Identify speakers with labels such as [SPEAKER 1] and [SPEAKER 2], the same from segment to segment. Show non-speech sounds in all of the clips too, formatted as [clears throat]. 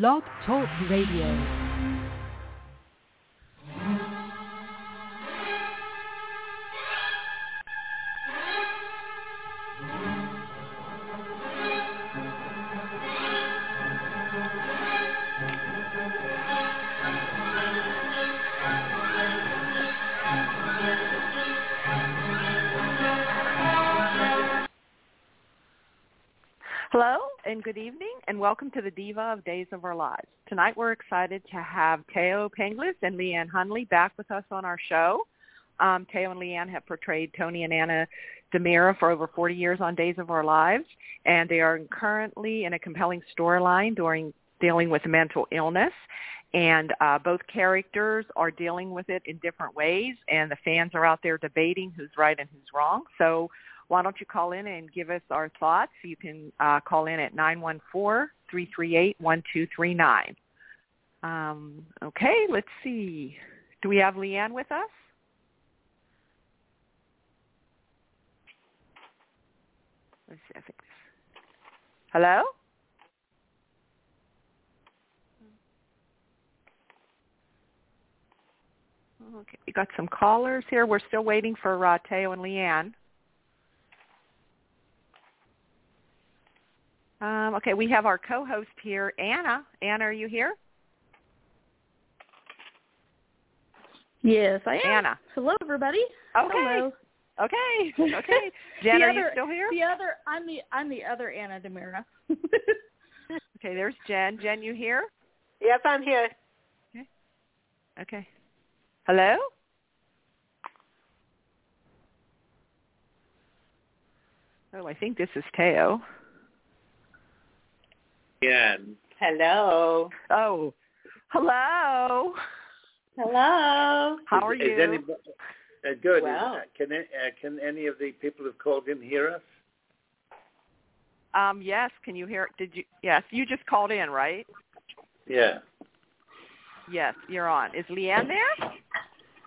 [SPEAKER 1] Blog Talk Radio.
[SPEAKER 2] Hello and good evening and welcome to the Diva of Days of Our Lives. Tonight we're excited to have Thaao Penghlis and Leann Hunley back with us on our show. Um, Thaao and Leann have portrayed Tony and Anna DiMera for over 40 years on Days of Our Lives, and they are currently in a compelling storyline during dealing with mental illness. And uh, both characters are dealing with it in different ways, and the fans are out there debating who's right and who's wrong. So why don't you call in and give us our thoughts? You can uh, call in at 914-338-1239. Um, okay, let's see. Do we have Leann with us? Let's see. I think this. Hello? Okay, we got some callers here. We're still waiting for uh, Thaao and Leann. Um, okay, we have our co-host here, Anna. Anna, are you here?
[SPEAKER 3] Yes, I am.
[SPEAKER 2] Anna.
[SPEAKER 3] Hello, everybody.
[SPEAKER 2] Okay.
[SPEAKER 3] Hello.
[SPEAKER 2] Okay. [laughs] Okay. Jen,
[SPEAKER 3] the
[SPEAKER 2] are
[SPEAKER 3] other,
[SPEAKER 2] you still here?
[SPEAKER 3] The other, I'm the I'm the other Anna DiMera. [laughs] [laughs]
[SPEAKER 2] Okay, there's Jen. Jen, you here?
[SPEAKER 4] Yes, I'm here.
[SPEAKER 2] Okay. Hello? Oh, I think this is Thaao.
[SPEAKER 5] Again.
[SPEAKER 4] Hello.
[SPEAKER 2] Oh, hello.
[SPEAKER 4] Hello.
[SPEAKER 2] How are
[SPEAKER 5] is,
[SPEAKER 2] you?
[SPEAKER 5] Is anybody, uh, good.
[SPEAKER 4] Well.
[SPEAKER 5] Is, can uh, can any of the people who've called in hear us?
[SPEAKER 2] Um, yes. Can you hear? Did you? Yes, you just called in, right?
[SPEAKER 5] Yeah.
[SPEAKER 2] Yes, you're on. Is Leann there?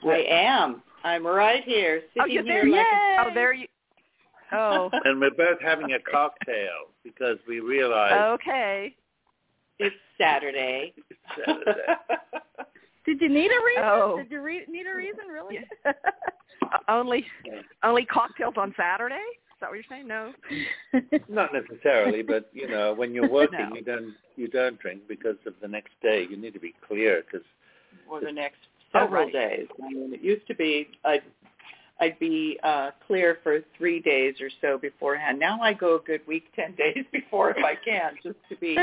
[SPEAKER 4] I am. I'm right here,
[SPEAKER 2] Oh,
[SPEAKER 4] sitting
[SPEAKER 2] you're
[SPEAKER 4] here
[SPEAKER 2] there.
[SPEAKER 4] like a
[SPEAKER 2] Oh, there you. Oh, [laughs]
[SPEAKER 5] And we're both having a cocktail because we realize
[SPEAKER 2] okay.
[SPEAKER 4] it's Saturday.
[SPEAKER 5] it's Saturday. [laughs]
[SPEAKER 3] Did you need a reason?
[SPEAKER 2] Oh.
[SPEAKER 3] Did you re- need a reason, really?
[SPEAKER 2] Uh, [laughs] only
[SPEAKER 5] Yeah.
[SPEAKER 2] only cocktails on Saturday? Is that what you're saying? No.
[SPEAKER 5] Not necessarily, but you know, when you're working,
[SPEAKER 2] No.
[SPEAKER 5] you don't you don't drink because of the next day. You need to be clear because
[SPEAKER 4] For the next
[SPEAKER 2] Oh,
[SPEAKER 4] several
[SPEAKER 2] right.
[SPEAKER 4] days. I mean, it used to be I'd I'd be uh clear for three days or so beforehand. Now I go a good week, [laughs] ten days before if I can, just to be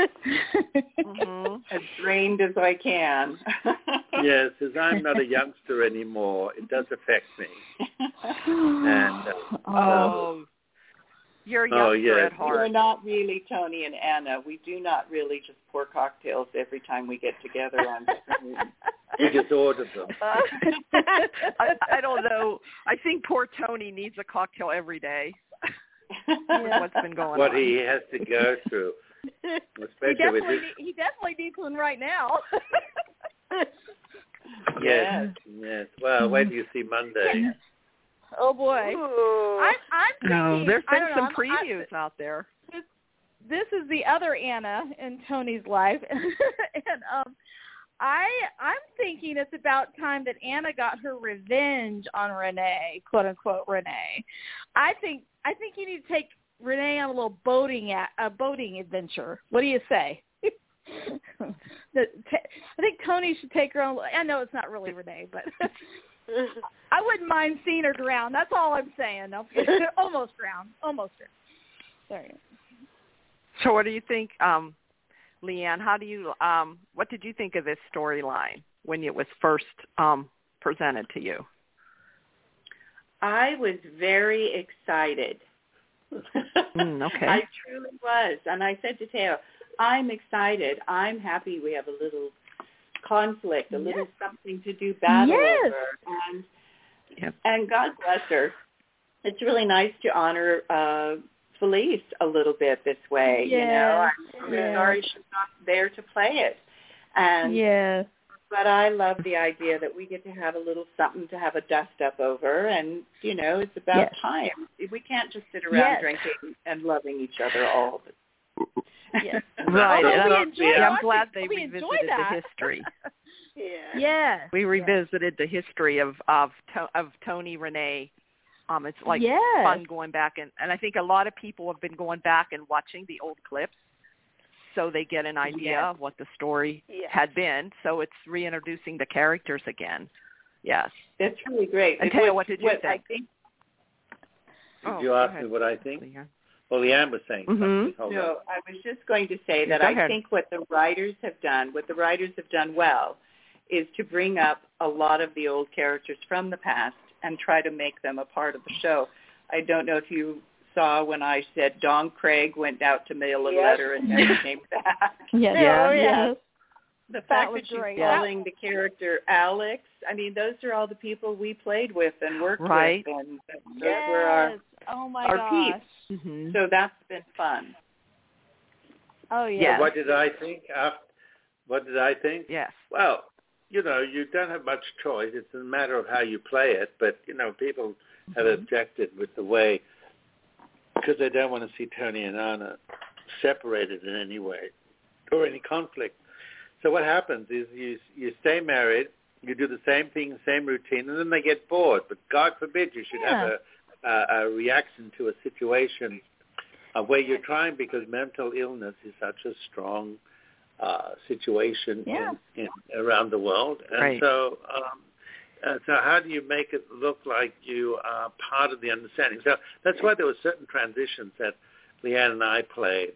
[SPEAKER 2] hmm
[SPEAKER 4] as drained as I can. [laughs]
[SPEAKER 5] yes, as I'm not a youngster anymore, it does affect me. [laughs] And uh,
[SPEAKER 2] Oh, you're a
[SPEAKER 5] Oh,
[SPEAKER 2] youngster
[SPEAKER 5] yes.
[SPEAKER 2] at
[SPEAKER 4] We're not really Tony and Anna. We do not really just pour cocktails every time we get together on [laughs]
[SPEAKER 5] we just order them.
[SPEAKER 2] Uh, [laughs] I, I don't know. I think poor Tony needs a cocktail every day. [laughs] with What's been going
[SPEAKER 5] What
[SPEAKER 2] on?
[SPEAKER 5] he has to go through,
[SPEAKER 3] he
[SPEAKER 5] especially with
[SPEAKER 3] definitely
[SPEAKER 5] his
[SPEAKER 3] need, he definitely needs one right now.
[SPEAKER 5] yes, yes. Well, wait till you see Monday.
[SPEAKER 3] Oh boy. I'm I'm thinking.
[SPEAKER 2] No, there's been some
[SPEAKER 3] know, I'm- I-
[SPEAKER 2] previews out there.
[SPEAKER 3] this is the other Anna in Tony's life, [laughs] and um, I I'm thinking it's about time that Anna got her revenge on Renee, quote unquote Renee. I think I think you need to take Renee on a little boating at a boating adventure. What do you say? [laughs] the, t- I think Tony should take her on. I know it's not really Renee, but [laughs] I wouldn't mind seeing her drown. That's all I'm saying. [laughs] [laughs] almost drown. Almost drown. There you go.
[SPEAKER 2] So, what do you think, um, Leann? How do you? Um, what did you think of this storyline when it was first um, presented to you?
[SPEAKER 4] I was very excited.
[SPEAKER 2] Mm, okay. [laughs]
[SPEAKER 4] I truly was. And I said to Thaao, I'm excited. I'm happy we have a little conflict, a little something to do battle
[SPEAKER 3] Yes.
[SPEAKER 4] over. And
[SPEAKER 2] Yep.
[SPEAKER 4] and God bless her. It's really nice to honor uh Philece a little bit this way, you know. I'm
[SPEAKER 3] Yeah.
[SPEAKER 4] sorry she's not there to play it. And
[SPEAKER 3] Yes.
[SPEAKER 4] but I love the idea that we get to have a little something to have a dust up over, and you know, it's about
[SPEAKER 3] Yes.
[SPEAKER 4] time. We can't just sit around
[SPEAKER 3] Yes.
[SPEAKER 4] drinking and loving each other all the
[SPEAKER 3] Yes. [laughs]
[SPEAKER 2] Right.
[SPEAKER 3] Although
[SPEAKER 2] and
[SPEAKER 3] we
[SPEAKER 2] I'm-
[SPEAKER 3] enjoy
[SPEAKER 2] yeah, I'm glad they
[SPEAKER 3] we
[SPEAKER 2] revisited the history. [laughs]
[SPEAKER 1] Yeah.
[SPEAKER 3] Yes.
[SPEAKER 2] We revisited the history of of to, of Tony Renee. Um, it's like
[SPEAKER 3] yes.
[SPEAKER 2] fun going back and and I think a lot of people have been going back and watching the old clips, so they get an idea
[SPEAKER 4] Yes.
[SPEAKER 2] of what the story
[SPEAKER 1] Yes.
[SPEAKER 2] had been. So it's reintroducing the characters again. Yes.
[SPEAKER 4] That's really great.
[SPEAKER 2] And
[SPEAKER 4] It
[SPEAKER 2] Taya,
[SPEAKER 4] was-
[SPEAKER 2] what did you
[SPEAKER 4] I
[SPEAKER 2] think?
[SPEAKER 4] think
[SPEAKER 5] Did
[SPEAKER 2] Oh,
[SPEAKER 5] you ask
[SPEAKER 2] ahead.
[SPEAKER 5] me what I think?
[SPEAKER 2] Leann.
[SPEAKER 5] Well, Leann was saying
[SPEAKER 2] Mhm.
[SPEAKER 5] something. Hold on.
[SPEAKER 4] No, I was just going to say that I think what the writers have done, what the writers have done well, is to bring up a lot of the old characters from the past and try to make them a part of the show. I don't know if you saw when I said Don Craig went out to mail a
[SPEAKER 1] Yes.
[SPEAKER 4] letter and never came back. [laughs]
[SPEAKER 3] Yes.
[SPEAKER 2] Yeah.
[SPEAKER 1] Oh, yeah.
[SPEAKER 3] Yes.
[SPEAKER 4] The fact
[SPEAKER 3] was
[SPEAKER 4] that she's
[SPEAKER 3] great.
[SPEAKER 4] calling the character Alex, I mean, those are all the people we played with and worked
[SPEAKER 2] Right.
[SPEAKER 4] with, and those
[SPEAKER 3] Yes.
[SPEAKER 4] were our.
[SPEAKER 3] oh my
[SPEAKER 4] our
[SPEAKER 3] gosh.
[SPEAKER 4] peeps.
[SPEAKER 2] Mhm.
[SPEAKER 4] So that's been fun.
[SPEAKER 3] Oh
[SPEAKER 2] Yes.
[SPEAKER 3] yeah.
[SPEAKER 5] What did I think? After, what did I think?
[SPEAKER 2] Yes.
[SPEAKER 5] Well, you know, you don't have much choice. It's a matter of how you play it. But you know, people have
[SPEAKER 2] Mm-hmm.
[SPEAKER 5] objected with the way because they don't want to see Tony and Anna separated in any way or any conflict. So what happens is you you stay married, you do the same thing, same routine, and then they get bored. But God forbid you should have a, a, a reaction to a situation uh, where you're trying because mental illness is such a strong uh, situation
[SPEAKER 3] Yeah.
[SPEAKER 5] in, in around the world, and
[SPEAKER 2] Right.
[SPEAKER 5] so um, uh, so how do you make it look like you are part of the understanding? So that's why there were certain transitions that Leann and I played,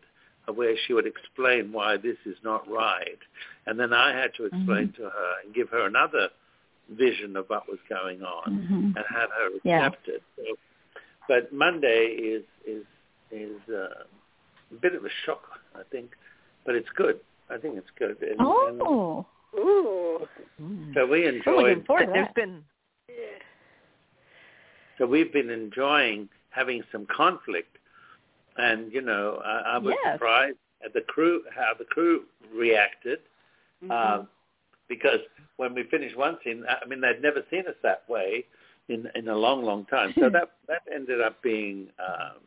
[SPEAKER 5] where she would explain why this is not right, and then I had to explain to her and give her another vision of what was going on
[SPEAKER 3] Mhm.
[SPEAKER 5] and have her
[SPEAKER 3] Yeah.
[SPEAKER 5] accept it. So, but Monday is is is uh, a bit of a shock, I think, but it's good. I think it's good. And, and
[SPEAKER 3] Oh.
[SPEAKER 1] Ooh.
[SPEAKER 2] Mm.
[SPEAKER 5] so we
[SPEAKER 3] I'm
[SPEAKER 5] enjoyed.
[SPEAKER 3] forward
[SPEAKER 2] But
[SPEAKER 3] to
[SPEAKER 2] there's been
[SPEAKER 1] Yeah.
[SPEAKER 5] So we've been enjoying having some conflict, and you know, I, I was
[SPEAKER 3] Yes.
[SPEAKER 5] surprised at the crew how the crew reacted.
[SPEAKER 3] Mm-hmm.
[SPEAKER 5] Um, because when we finished one scene, I mean, they'd never seen us that way in in a long, long time. So that that ended up being um,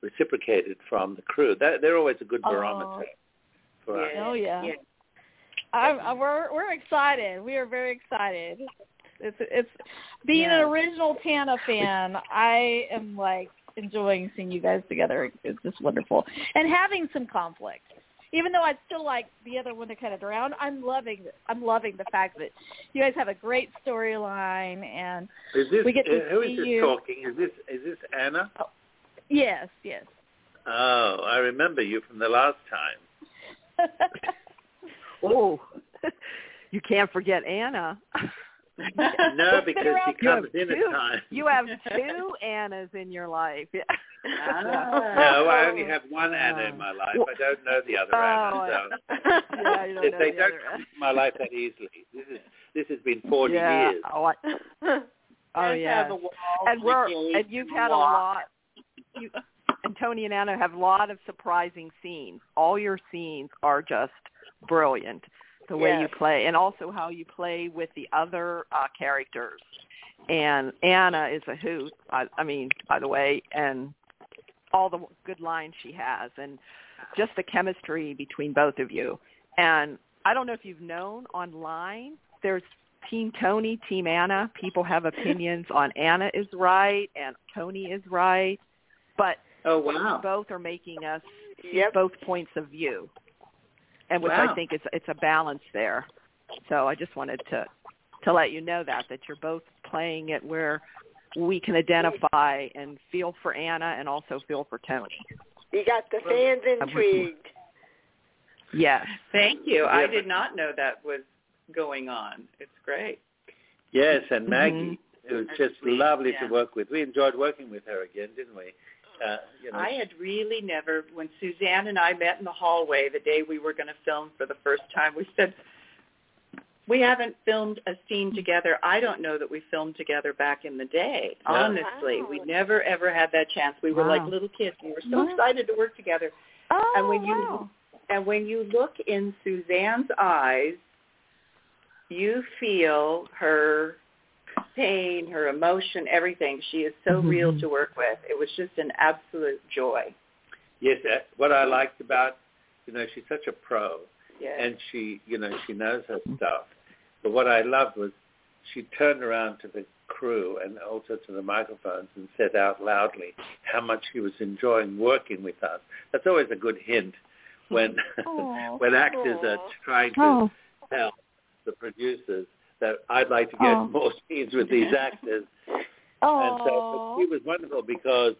[SPEAKER 5] reciprocated from the crew. That, they're always a good
[SPEAKER 3] Oh.
[SPEAKER 5] barometer for us.
[SPEAKER 3] Oh yeah.
[SPEAKER 4] Yeah.
[SPEAKER 3] I'm, i we're we're excited. We are very excited. It's it's being an original Tana fan. I am like enjoying seeing you guys together. It's just wonderful, and having some conflict. Even though I'd still like the other one to kind of drown, I'm loving I'm loving the fact that you guys have a great storyline. And
[SPEAKER 5] Is this
[SPEAKER 3] We get to
[SPEAKER 5] uh, who
[SPEAKER 3] see
[SPEAKER 5] is this
[SPEAKER 3] you.
[SPEAKER 5] talking? Is this is this Anna?
[SPEAKER 3] Oh, yes, yes.
[SPEAKER 5] Oh, I remember you from the last time. [laughs]
[SPEAKER 2] oh, [laughs] you can't forget Anna. [laughs]
[SPEAKER 5] No, [laughs] because she comes in at times.
[SPEAKER 2] You have two Annas in your life. Yeah.
[SPEAKER 4] Ah.
[SPEAKER 5] No, I only have one Anna in my life. I don't know the other Anna. So
[SPEAKER 2] yeah, don't
[SPEAKER 5] if they
[SPEAKER 2] the
[SPEAKER 5] don't
[SPEAKER 2] other
[SPEAKER 5] come into my life that easily. This is this has been forty
[SPEAKER 2] yeah.
[SPEAKER 5] years.
[SPEAKER 2] Oh, I, [laughs] oh yeah.
[SPEAKER 4] have a wall
[SPEAKER 2] And we're and you've had a lot. You, and Tony and Anna have a lot of surprising scenes. All your scenes are just brilliant. The way you play, and also how you play with the other uh, characters. And Anna is a hoot. I, I mean, by the way, and all the good lines she has, and just the chemistry between both of you. And I don't know if you've known online. There's Team Tony, Team Anna. People have [laughs] opinions on Anna is right and Tony is right, but
[SPEAKER 4] Oh wow.
[SPEAKER 2] both are making us
[SPEAKER 1] Yep.
[SPEAKER 2] both points of view, and which
[SPEAKER 4] Wow.
[SPEAKER 2] I think is it's a balance there. So I just wanted to to let you know that that you're both playing it where we can identify and feel for Anna and also feel for Tony.
[SPEAKER 1] You got the fans intrigued.
[SPEAKER 2] Yes.
[SPEAKER 4] Thank you. I did not know that was going on. It's great.
[SPEAKER 5] Yes, and Maggie.
[SPEAKER 2] Mm-hmm.
[SPEAKER 5] It was just lovely
[SPEAKER 4] yeah.
[SPEAKER 5] to work with. We enjoyed working with her again, didn't we? Uh, you know,
[SPEAKER 4] I had really never, when Suzanne and I met in the hallway the day we were going to film for the first time, we said, we haven't filmed a scene together. I don't know that we filmed together back in the day.
[SPEAKER 5] Yeah.
[SPEAKER 4] Honestly,
[SPEAKER 1] Wow.
[SPEAKER 4] we never ever had that chance. We were like little kids. We were so
[SPEAKER 3] Wow.
[SPEAKER 4] excited to work together.
[SPEAKER 3] Oh,
[SPEAKER 4] And when you-
[SPEAKER 3] wow.
[SPEAKER 4] And when you look in Suzanne's eyes, you feel her pain, her emotion, everything. She is so
[SPEAKER 2] Mhm.
[SPEAKER 4] real to work with. It was just an absolute joy.
[SPEAKER 5] Yes, uh, what I liked about, you know, she's such a pro,
[SPEAKER 4] Yeah.
[SPEAKER 5] and she, you know, she knows her stuff. But what I loved was she turned around to the crew and also to the microphones and said out loudly how much she was enjoying working with us. That's always a good hint when [laughs]
[SPEAKER 3] Aw.
[SPEAKER 5] when actors are trying to
[SPEAKER 2] Oh,
[SPEAKER 5] tell the producers that I'd like to get
[SPEAKER 2] Oh.
[SPEAKER 5] more [laughs] scenes with these actors. And so but it was wonderful because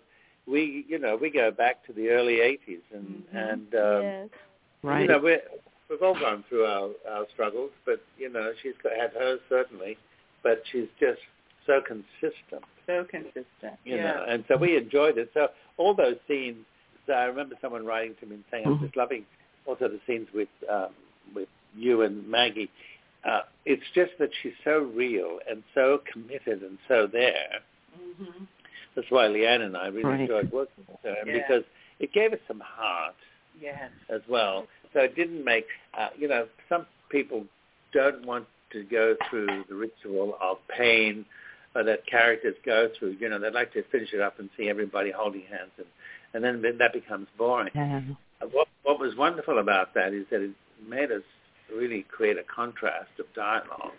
[SPEAKER 5] we, you know, we go back to the early '80s, and
[SPEAKER 4] Mhm.
[SPEAKER 5] and um,
[SPEAKER 3] yes.
[SPEAKER 2] right.
[SPEAKER 5] you know we're, we've all gone through our our struggles, but you know she's got, had hers certainly, but she's just so consistent,
[SPEAKER 4] so consistent.
[SPEAKER 5] you
[SPEAKER 4] yeah.
[SPEAKER 5] know, and so we enjoyed it. So all those scenes, so I remember someone writing to me and saying, "I'm just loving also the scenes with um, with you and Maggie." Uh, it's just that she's so real and so committed and so there.
[SPEAKER 4] hmm
[SPEAKER 5] That's why Leann and I really
[SPEAKER 2] Right.
[SPEAKER 5] enjoyed working with her,
[SPEAKER 4] Yeah.
[SPEAKER 5] because it gave us some heart
[SPEAKER 4] Yes.
[SPEAKER 5] as well. So it didn't make, uh, you know, some people don't want to go through the ritual of pain uh, that characters go through. You know, they'd like to finish it up and see everybody holding hands, and and then then that becomes boring.
[SPEAKER 2] Yeah.
[SPEAKER 5] Uh, What what was wonderful about that is that it made us really create a contrast of dialogue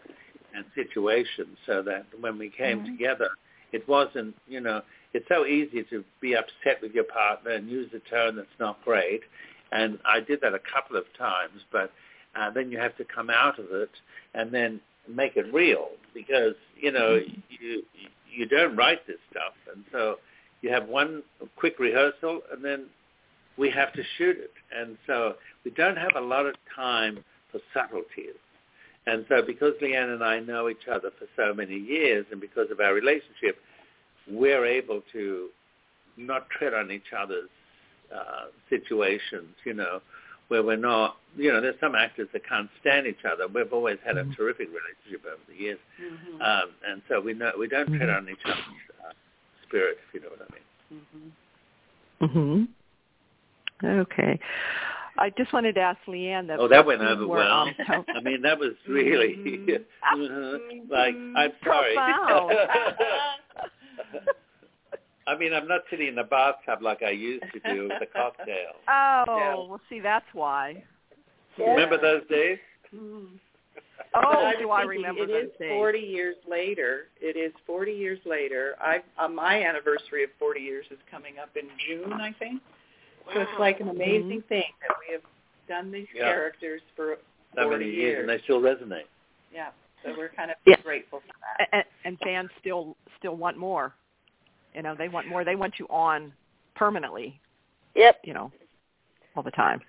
[SPEAKER 5] and situation so that when we came
[SPEAKER 3] Mhm.
[SPEAKER 5] together, it wasn't, you know, it's so easy to be upset with your partner and use a tone that's not great. And I did that a couple of times, but uh, then you have to come out of it and then make it real because you know you you don't write this stuff, and so you have one quick rehearsal and then we have to shoot it, and so we don't have a lot of time for subtleties. And so because Leann and I know each other for so many years and because of our relationship, we're able to not tread on each other's uh, situations, you know, where we're not, you know, there's some actors that can't stand each other. We've always had a
[SPEAKER 2] Mhm.
[SPEAKER 5] terrific relationship over the years.
[SPEAKER 4] hmm
[SPEAKER 5] Um, and so we know, we don't tread
[SPEAKER 2] Mhm.
[SPEAKER 5] on each other's uh, spirit, if you know what I mean.
[SPEAKER 4] hmm
[SPEAKER 2] Mhm. Okay. I just wanted to ask Leann that.
[SPEAKER 5] Oh, that went over well.
[SPEAKER 2] um, [laughs]
[SPEAKER 5] I mean, that was really
[SPEAKER 2] Mhm. [laughs]
[SPEAKER 5] uh, like I'm [laughs] sorry.
[SPEAKER 2] Profound.
[SPEAKER 5] I mean, I'm not sitting in the bathtub like I used to do with a cocktail.
[SPEAKER 2] oh,
[SPEAKER 4] Yeah.
[SPEAKER 2] well, see, that's why.
[SPEAKER 5] Remember those days?
[SPEAKER 2] Oh,
[SPEAKER 4] But I
[SPEAKER 2] do
[SPEAKER 4] was
[SPEAKER 2] I remember
[SPEAKER 4] It
[SPEAKER 2] those
[SPEAKER 4] is
[SPEAKER 2] days?
[SPEAKER 4] 40 years later. It is 40 years later. I uh, my anniversary of 40 years is coming up in June, I think. So it's like an amazing mm-hmm. thing that we have done these
[SPEAKER 5] Yeah.
[SPEAKER 4] characters for
[SPEAKER 5] So
[SPEAKER 4] 40
[SPEAKER 5] many years, and they still resonate.
[SPEAKER 4] Yeah. So we're kind of
[SPEAKER 2] Yeah.
[SPEAKER 4] grateful for that.
[SPEAKER 2] and, and fans still still want more. You know, they want more. They want you on permanently.
[SPEAKER 1] Yep.
[SPEAKER 2] You know, all the time.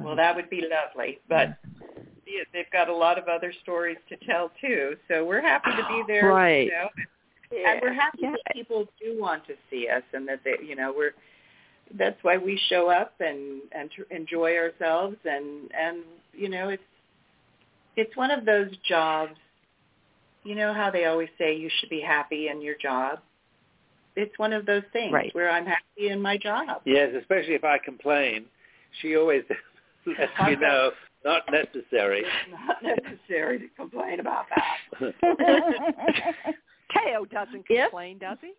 [SPEAKER 4] Well, that would be lovely, but yeah, they've got a lot of other stories to tell too. So we're happy to be [gasps] there.
[SPEAKER 2] Right.
[SPEAKER 4] You know,
[SPEAKER 1] Yeah.
[SPEAKER 4] and we're happy
[SPEAKER 2] Yeah.
[SPEAKER 4] that people do want to see us and that they you know we're that's why we show up and and tr- enjoy ourselves and and you know it's it's one of those jobs you know how they always say you should be happy in your job it's one of those things
[SPEAKER 2] Right.
[SPEAKER 4] where i'm happy in my job
[SPEAKER 5] Yes, especially if I complain, she always [laughs] lets me [laughs] know not necessary.
[SPEAKER 4] not necessary to complain about that [laughs]
[SPEAKER 2] Thaao doesn't
[SPEAKER 3] If-
[SPEAKER 2] complain, does he?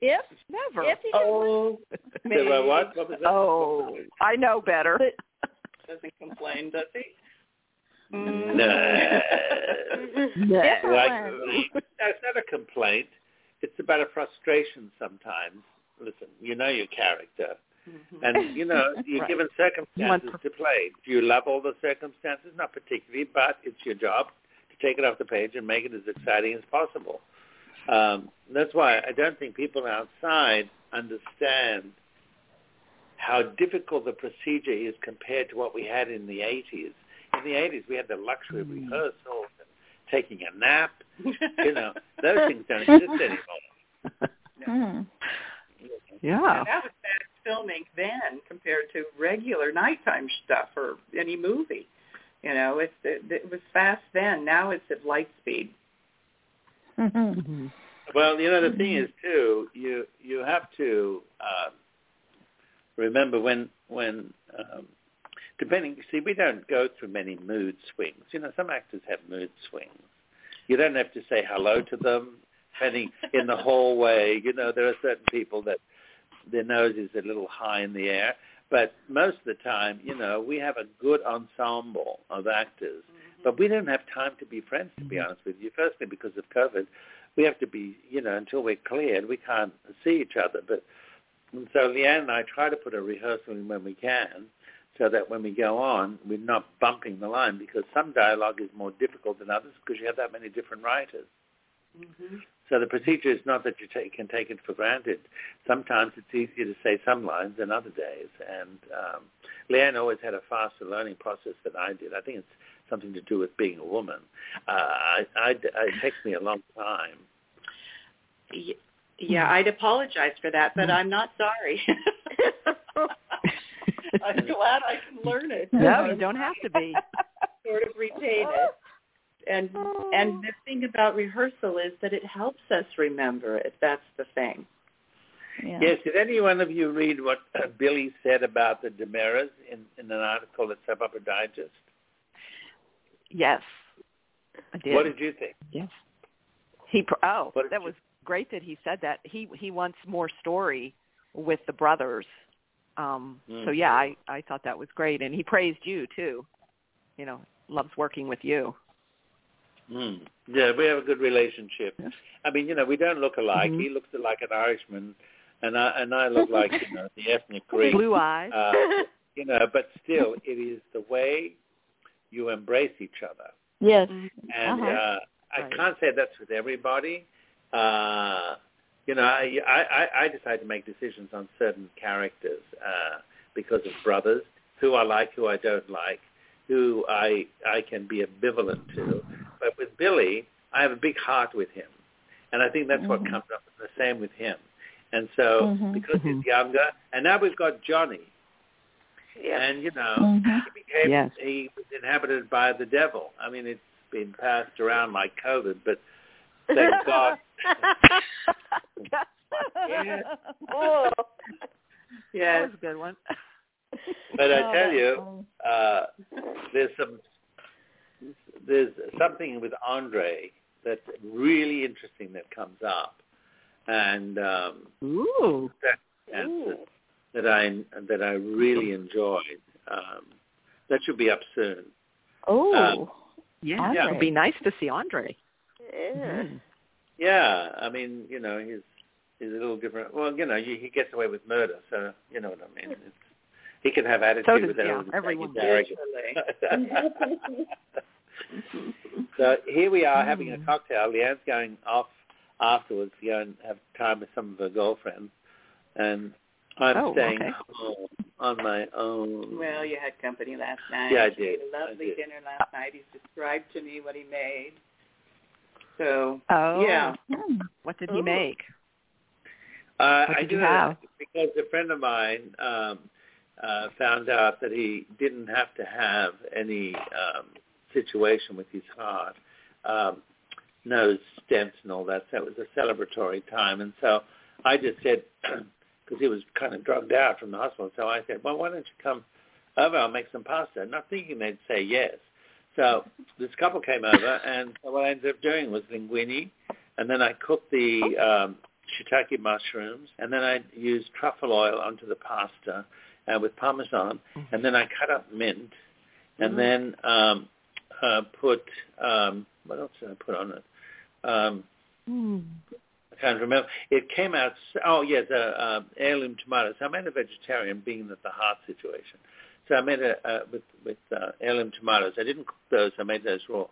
[SPEAKER 3] If
[SPEAKER 2] Never.
[SPEAKER 3] if he doesn't
[SPEAKER 4] oh [laughs]
[SPEAKER 5] So, uh, what? What was that?
[SPEAKER 2] oh, I know better. [laughs]
[SPEAKER 4] doesn't complain does he
[SPEAKER 5] No.
[SPEAKER 2] No.
[SPEAKER 3] Different
[SPEAKER 5] Like,
[SPEAKER 3] one.
[SPEAKER 5] it's not a complaint. It's about a frustration sometimes. Listen, you know your character.
[SPEAKER 4] Mhm.
[SPEAKER 5] And, you know, [laughs] you're
[SPEAKER 2] Right.
[SPEAKER 5] given circumstances to play. Do you love all the circumstances? Not particularly, but it's your job to take it off the page and make it as exciting as possible. Um, that's why I don't think people outside understand how difficult the procedure is compared to what we had in the 80s. In the 80s, we had the luxury of
[SPEAKER 2] Mm.
[SPEAKER 5] rehearsals and taking a nap. [laughs] You know, those things don't exist anymore. [laughs]
[SPEAKER 3] Hmm.
[SPEAKER 2] Yeah.
[SPEAKER 4] And that was fast filming then compared to regular nighttime stuff or any movie. You know, it's it, it was fast then. Now it's at light speed.
[SPEAKER 2] Mhm.
[SPEAKER 5] Well, you know the thing is too, you you have to uh, remember when when um, depending. See, we don't go through many mood swings. You know, some actors have mood swings. You don't have to say hello to them. Depending in the hallway, you know, there are certain people that their nose is a little high in the air. But most of the time, you know, we have a good ensemble of actors,
[SPEAKER 4] Mm-hmm.
[SPEAKER 5] But we don't have time to be friends. To be honest with you, firstly because of COVID, we have to be, you know, until we're cleared, we can't see each other. But and so Leann and I try to put a rehearsal in when we can, so that when we go on, we're not bumping the line because some dialogue is more difficult than others because you have that many different writers.
[SPEAKER 4] Mm-hmm.
[SPEAKER 5] So the procedure is not that you take, can take it for granted. Sometimes it's easier to say some lines than other days. And um, Leann always had a faster learning process than I did. I think it's something to do with being a woman. Uh, I, I, it takes me a long time.
[SPEAKER 4] Yeah, I'd apologize for that, but I'm not sorry. [laughs] I'm glad I can learn it.
[SPEAKER 2] No, you don't have to be. [laughs]
[SPEAKER 4] Sort of retain it. And and the thing about rehearsal is that it helps us remember it. That's the thing.
[SPEAKER 3] Yeah.
[SPEAKER 5] Yes, did any one of you read what uh, Billy said about the DiMeras in, in an article at Soap Opera Digest?
[SPEAKER 2] Yes, I did.
[SPEAKER 5] What did you think?
[SPEAKER 2] Yes. He pr- oh,
[SPEAKER 5] What did
[SPEAKER 2] that
[SPEAKER 5] you-
[SPEAKER 2] was great that he said that. He he wants more story with the brothers. Um so
[SPEAKER 5] Mm.
[SPEAKER 2] yeah, I I thought that was great and he praised you too. You know, loves working with you.
[SPEAKER 5] Mm. Yeah, we have a good relationship.
[SPEAKER 2] Yes.
[SPEAKER 5] I mean, you know, we don't look alike.
[SPEAKER 2] Mhm.
[SPEAKER 5] He looks like an Irishman, and I and I look like you know the ethnic [laughs] Greek.
[SPEAKER 2] Blue eyes.
[SPEAKER 5] Uh, you know, but still, it is the way you embrace each other.
[SPEAKER 3] Yes.
[SPEAKER 5] And
[SPEAKER 3] Uh-huh.
[SPEAKER 5] uh, I
[SPEAKER 2] Right.
[SPEAKER 5] can't say that's with everybody. Uh, you know, I, I, I decide to make decisions on certain characters uh, because of brothers, who I like, who I don't like, who I I can be ambivalent to. But with Billy, I have a big heart with him, and I think that's what
[SPEAKER 3] Mhm.
[SPEAKER 5] comes up. The same with him. And so,
[SPEAKER 3] Mhm.
[SPEAKER 5] because he's younger, and now we've got Johnny,
[SPEAKER 1] yeah.
[SPEAKER 5] and you know,
[SPEAKER 3] Mhm.
[SPEAKER 5] he became
[SPEAKER 2] Yes.
[SPEAKER 5] he was inhabited by the devil. I mean, it's been passed around like COVID, but thank [laughs] God.
[SPEAKER 4] Yeah. [laughs]
[SPEAKER 1] oh.
[SPEAKER 2] That was a good one.
[SPEAKER 5] But I [laughs]
[SPEAKER 3] Oh,
[SPEAKER 5] tell you, uh, there's some there's something with Andre that's really interesting that comes up, and um,
[SPEAKER 2] Ooh.
[SPEAKER 5] that, and that I that I really enjoyed. Um, that should be up soon.
[SPEAKER 3] Oh.
[SPEAKER 2] Yeah,
[SPEAKER 3] Andre.
[SPEAKER 2] it would be nice to see Andre.
[SPEAKER 1] Yeah.
[SPEAKER 2] Mhm.
[SPEAKER 5] Yeah, I mean, you know, he's he's a little different. Well, you know, he, he gets away with murder, so you know what I mean. It's, he can have attitude
[SPEAKER 2] So does-
[SPEAKER 5] without
[SPEAKER 2] yeah,
[SPEAKER 5] all the
[SPEAKER 2] everyone [laughs]
[SPEAKER 5] so here we are having a
[SPEAKER 2] Mm.
[SPEAKER 5] cocktail. Leann's going off afterwards to go and have time with some of her girlfriends, and I'm
[SPEAKER 2] Oh,
[SPEAKER 5] staying
[SPEAKER 2] okay.
[SPEAKER 5] home on my own.
[SPEAKER 4] Well, you had company last night.
[SPEAKER 5] Yeah, I
[SPEAKER 4] You
[SPEAKER 5] did.
[SPEAKER 4] had a lovely
[SPEAKER 5] I did.
[SPEAKER 4] dinner last night. He's described to me what he made. So
[SPEAKER 2] Oh.
[SPEAKER 4] yeah,
[SPEAKER 3] Hmm.
[SPEAKER 2] What did he make?
[SPEAKER 5] Uh,
[SPEAKER 2] What
[SPEAKER 5] I do
[SPEAKER 2] you have?
[SPEAKER 5] because a friend of mine um, uh, found out that he didn't have to have any um, situation with his heart, um, nose stents and all that. So it was a celebratory time, and so I just said [clears throat] because he was kind of drugged out from the hospital. So I said, well, why don't you come over? I'll make some pasta. Not thinking they'd say yes. So this couple came over, [laughs] and what I ended up doing was linguine, and then I cooked the um, shiitake mushrooms, and then I used truffle oil onto the pasta uh, with parmesan, and then I cut up mint, and
[SPEAKER 2] Mhm.
[SPEAKER 5] then um, uh, put um, what else did I put on it? Um,
[SPEAKER 2] Mm.
[SPEAKER 5] Can't remember. It came out. Oh yeah, the uh, heirloom tomatoes. I made a vegetarian, being that the heart situation. So I made a uh, with with uh, heirloom tomatoes. I didn't cook those. I made those raw,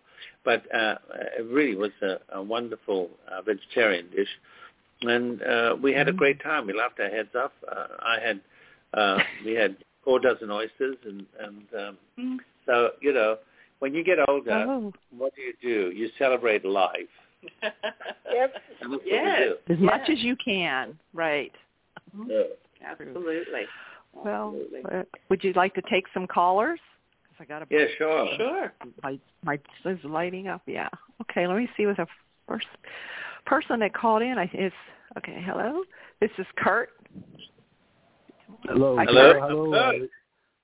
[SPEAKER 5] but uh, it really was a, a wonderful uh, vegetarian dish, and uh, we had a great time. We laughed our heads off. Uh, I had uh, [laughs] we had four dozen oysters, and and um,
[SPEAKER 4] Mm.
[SPEAKER 5] so you know when you get older,
[SPEAKER 2] Oh.
[SPEAKER 5] what do you do? You celebrate life.
[SPEAKER 1] Yep. [laughs]
[SPEAKER 5] And that's
[SPEAKER 4] Yes.
[SPEAKER 2] As much as you can, right.
[SPEAKER 5] do. Yeah.
[SPEAKER 4] absolutely.
[SPEAKER 2] Well,
[SPEAKER 4] Absolutely.
[SPEAKER 2] uh, would you like to take some callers? 'Cause I got a
[SPEAKER 5] Yeah, sure.
[SPEAKER 4] Sure.
[SPEAKER 2] my my is lighting up. Yeah. Okay. Let me see what the first person that called in. I is okay. Hello. This is Kurt.
[SPEAKER 6] Hello.
[SPEAKER 2] Hi,
[SPEAKER 5] Hello.
[SPEAKER 6] Hello. Hello,
[SPEAKER 5] Hello.
[SPEAKER 6] uh,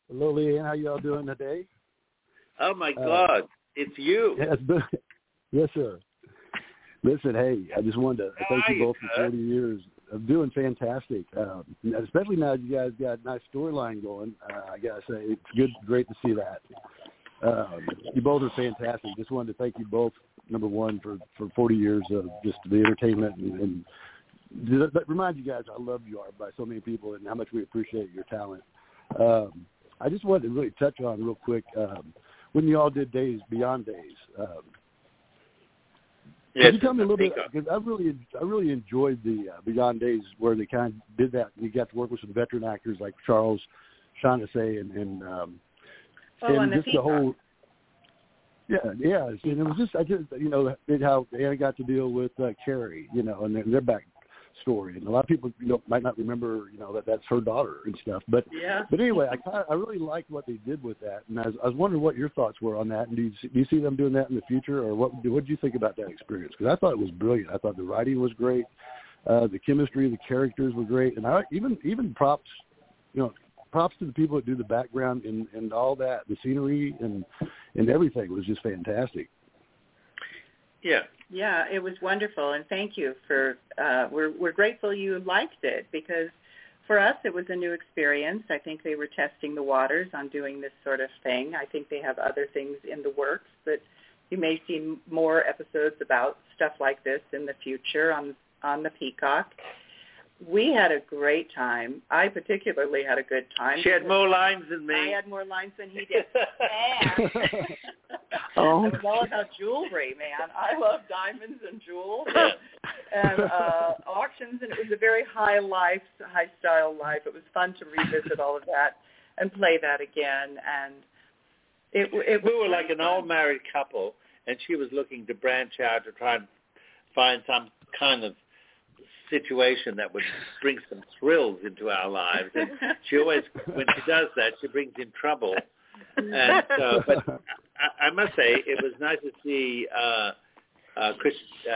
[SPEAKER 6] hello, Leann. How y'all doing today?
[SPEAKER 5] Oh my
[SPEAKER 6] Uh,
[SPEAKER 5] God, it's you.
[SPEAKER 6] Yes, [laughs] yes, sir. Listen, hey, I just wanted to
[SPEAKER 5] How
[SPEAKER 6] thank you
[SPEAKER 5] you,
[SPEAKER 6] both for 40 years. Of doing fantastic. Um, especially now you guys got a nice storyline going. Uh, I gotta say, it's good, great to see that. Um, you both are fantastic. Just wanted to thank you both. Number one for for 40 years of just the entertainment and, and that remind you guys how loved you are by so many people and how much we appreciate your talent. Um, I just wanted to really touch on real quick um, when you all did Days Beyond Days. Um,
[SPEAKER 5] Yes,
[SPEAKER 6] Can you tell me a little bit? Because I really, I really enjoyed the uh, Beyond Days where they kind of did that. You got to work with some veteran actors like Charles Shaughnessy and, and um,
[SPEAKER 4] Oh,
[SPEAKER 6] and
[SPEAKER 4] on the
[SPEAKER 6] just the
[SPEAKER 4] Peacock.
[SPEAKER 6] whole. Yeah, yeah, and it was just I just you know how Anna got to deal with uh, Carrie, you know, and their, their back story, and a lot of people you know might not remember you know that that's her daughter and stuff, but
[SPEAKER 4] Yeah.
[SPEAKER 6] but anyway, I kind of, I really liked what they did with that, and I was, I was wondering what your thoughts were on that, and do you see, do you see them doing that in the future, or what what did you think about that experience? Because I thought it was brilliant. I thought the writing was great, uh, the chemistry, the characters were great, and I even even props, you know, props to the people that do the background and and all that, the scenery and and everything was just fantastic.
[SPEAKER 5] Yeah.
[SPEAKER 4] Yeah, it was wonderful, and thank you for. Uh, we're we're grateful you liked it because for us it was a new experience. I think they were testing the waters on doing this sort of thing. I think they have other things in the works, but you may see more episodes about stuff like this in the future on on the Peacock. We had a great time. I particularly had a good time.
[SPEAKER 5] She had more lines than me.
[SPEAKER 4] I had more lines than he did. [laughs] [laughs]
[SPEAKER 2] Oh.
[SPEAKER 4] it was all about jewelry, man. I love diamonds and jewels
[SPEAKER 5] Yeah. [laughs]
[SPEAKER 4] and uh, auctions, and it was a very high life, high style life. It was fun to revisit all of that and play that again. And it, it
[SPEAKER 5] we were
[SPEAKER 4] was
[SPEAKER 5] like an old married couple, and she was looking to branch out to try and find some kind of situation that would bring some thrills into our lives. And she always, when she does that, she brings in trouble. And uh, but I, I must say, it was nice to see uh, uh, Chris, uh,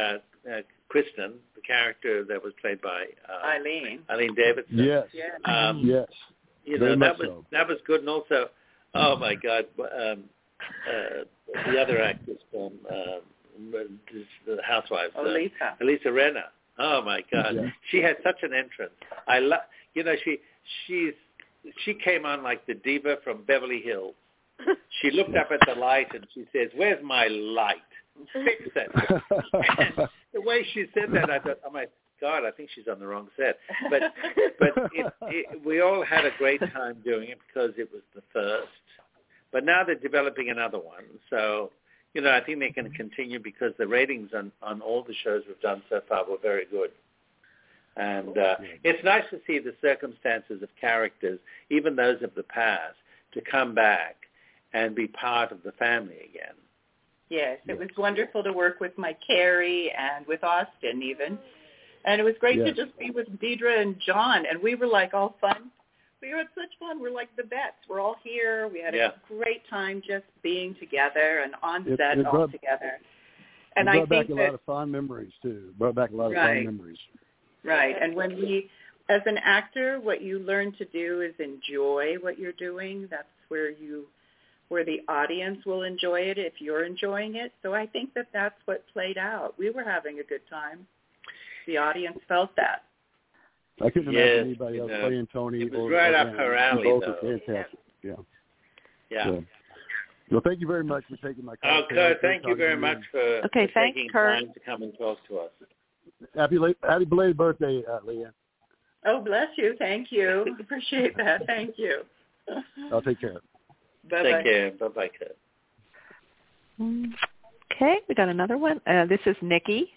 [SPEAKER 5] uh, Kristen, the character that was played by uh,
[SPEAKER 4] Eileen.
[SPEAKER 5] Eileen Davidson.
[SPEAKER 6] yes,
[SPEAKER 5] Um,
[SPEAKER 6] yes,
[SPEAKER 5] you know
[SPEAKER 6] much
[SPEAKER 5] that was
[SPEAKER 6] so.
[SPEAKER 5] that was good, and also, oh my God, um, uh, the other actress from uh, the Housewives,
[SPEAKER 4] Oh,
[SPEAKER 5] uh,
[SPEAKER 4] Lisa.
[SPEAKER 5] Elisa Rinna. Oh my God,
[SPEAKER 6] Yeah.
[SPEAKER 5] she had such an entrance. I love, you know, she she's she came on like the diva from Beverly Hills. She looked up at the light and she says, "Where's my light? Fix it." And the way she said that, I thought, "Oh my God, I think she's on the wrong set." But but it, it, we all had a great time doing it because it was the first. But now they're developing another one, so you know I think they can continue because the ratings on on all the shows we've done so far were very good. And uh, it's nice to see the circumstances of characters, even those of the past, to come back and be part of the family again.
[SPEAKER 4] Yes, it was wonderful to work with Mike Carey and with Austin even. And it was great to just be with Deidre and John. And we were like all fun. We had such fun. We're like the vets. We're all here. We had
[SPEAKER 5] Yeah.
[SPEAKER 4] a great time just being together and on
[SPEAKER 6] It-
[SPEAKER 4] set
[SPEAKER 6] it
[SPEAKER 4] all
[SPEAKER 6] brought-
[SPEAKER 4] together.
[SPEAKER 6] it
[SPEAKER 4] And
[SPEAKER 6] brought
[SPEAKER 4] I
[SPEAKER 6] back
[SPEAKER 4] think
[SPEAKER 6] a
[SPEAKER 4] that
[SPEAKER 6] lot of fond memories too. Brought back a lot of
[SPEAKER 4] Right.
[SPEAKER 6] fond memories.
[SPEAKER 4] Right. And when we, as an actor, what you learn to do is enjoy what you're doing. That's where you, where the audience will enjoy it if you're enjoying it. So I think that that's what played out. We were having a good time. The audience felt that.
[SPEAKER 6] I couldn't
[SPEAKER 5] Yes,
[SPEAKER 6] imagine anybody else
[SPEAKER 5] know,
[SPEAKER 6] playing Tony.
[SPEAKER 5] it was
[SPEAKER 6] or,
[SPEAKER 5] right
[SPEAKER 6] or
[SPEAKER 5] up her
[SPEAKER 6] You
[SPEAKER 5] alley,
[SPEAKER 6] both
[SPEAKER 5] though.
[SPEAKER 6] are fantastic. Yeah.
[SPEAKER 5] Yeah.
[SPEAKER 6] So, well, thank you very much for taking my call.
[SPEAKER 5] Oh, Kurt, thank you very much for,
[SPEAKER 2] Okay,
[SPEAKER 5] for
[SPEAKER 2] thanks,
[SPEAKER 5] taking
[SPEAKER 2] Kurt.
[SPEAKER 5] time to come and talk to us.
[SPEAKER 6] Happy late, happy belated birthday, uh, Leann.
[SPEAKER 4] Oh, bless you. Thank you. [laughs] Appreciate that. Thank you.
[SPEAKER 6] I'll take care.
[SPEAKER 4] Bye-bye.
[SPEAKER 5] Take care. Bye-bye, Kurt.
[SPEAKER 2] Okay, we got another one. Uh, this is Nikki.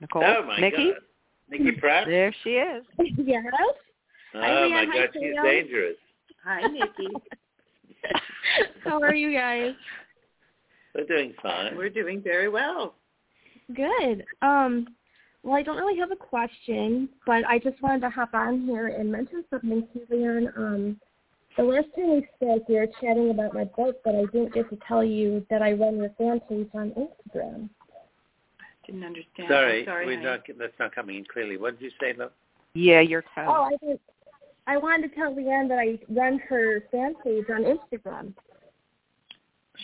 [SPEAKER 2] Nicole.
[SPEAKER 5] Oh, my
[SPEAKER 2] Nikki.
[SPEAKER 5] God. Nikki [laughs] Pratt?
[SPEAKER 2] There she is. [laughs]
[SPEAKER 7] yes.
[SPEAKER 5] Oh,
[SPEAKER 7] Hi,
[SPEAKER 5] my
[SPEAKER 7] Leann.
[SPEAKER 5] God, she's
[SPEAKER 7] Theo.
[SPEAKER 5] dangerous.
[SPEAKER 4] Hi, Nikki. [laughs]
[SPEAKER 7] How are you guys?
[SPEAKER 5] We're doing fine.
[SPEAKER 4] We're doing very well.
[SPEAKER 7] Good. Um, well, I don't really have a question, but I just wanted to hop on here and mention something to Leon. Um, the last time we spoke, we were chatting about my book, but I didn't get to tell you that I run your fan page on Instagram.
[SPEAKER 4] Didn't understand.
[SPEAKER 5] Sorry,
[SPEAKER 4] sorry.
[SPEAKER 5] we're
[SPEAKER 4] honey.
[SPEAKER 5] not, that's not coming in clearly. What did you say, love?
[SPEAKER 2] Yeah, you're kind
[SPEAKER 7] Oh, I did. I wanted to tell Leann that I run her fan page on Instagram.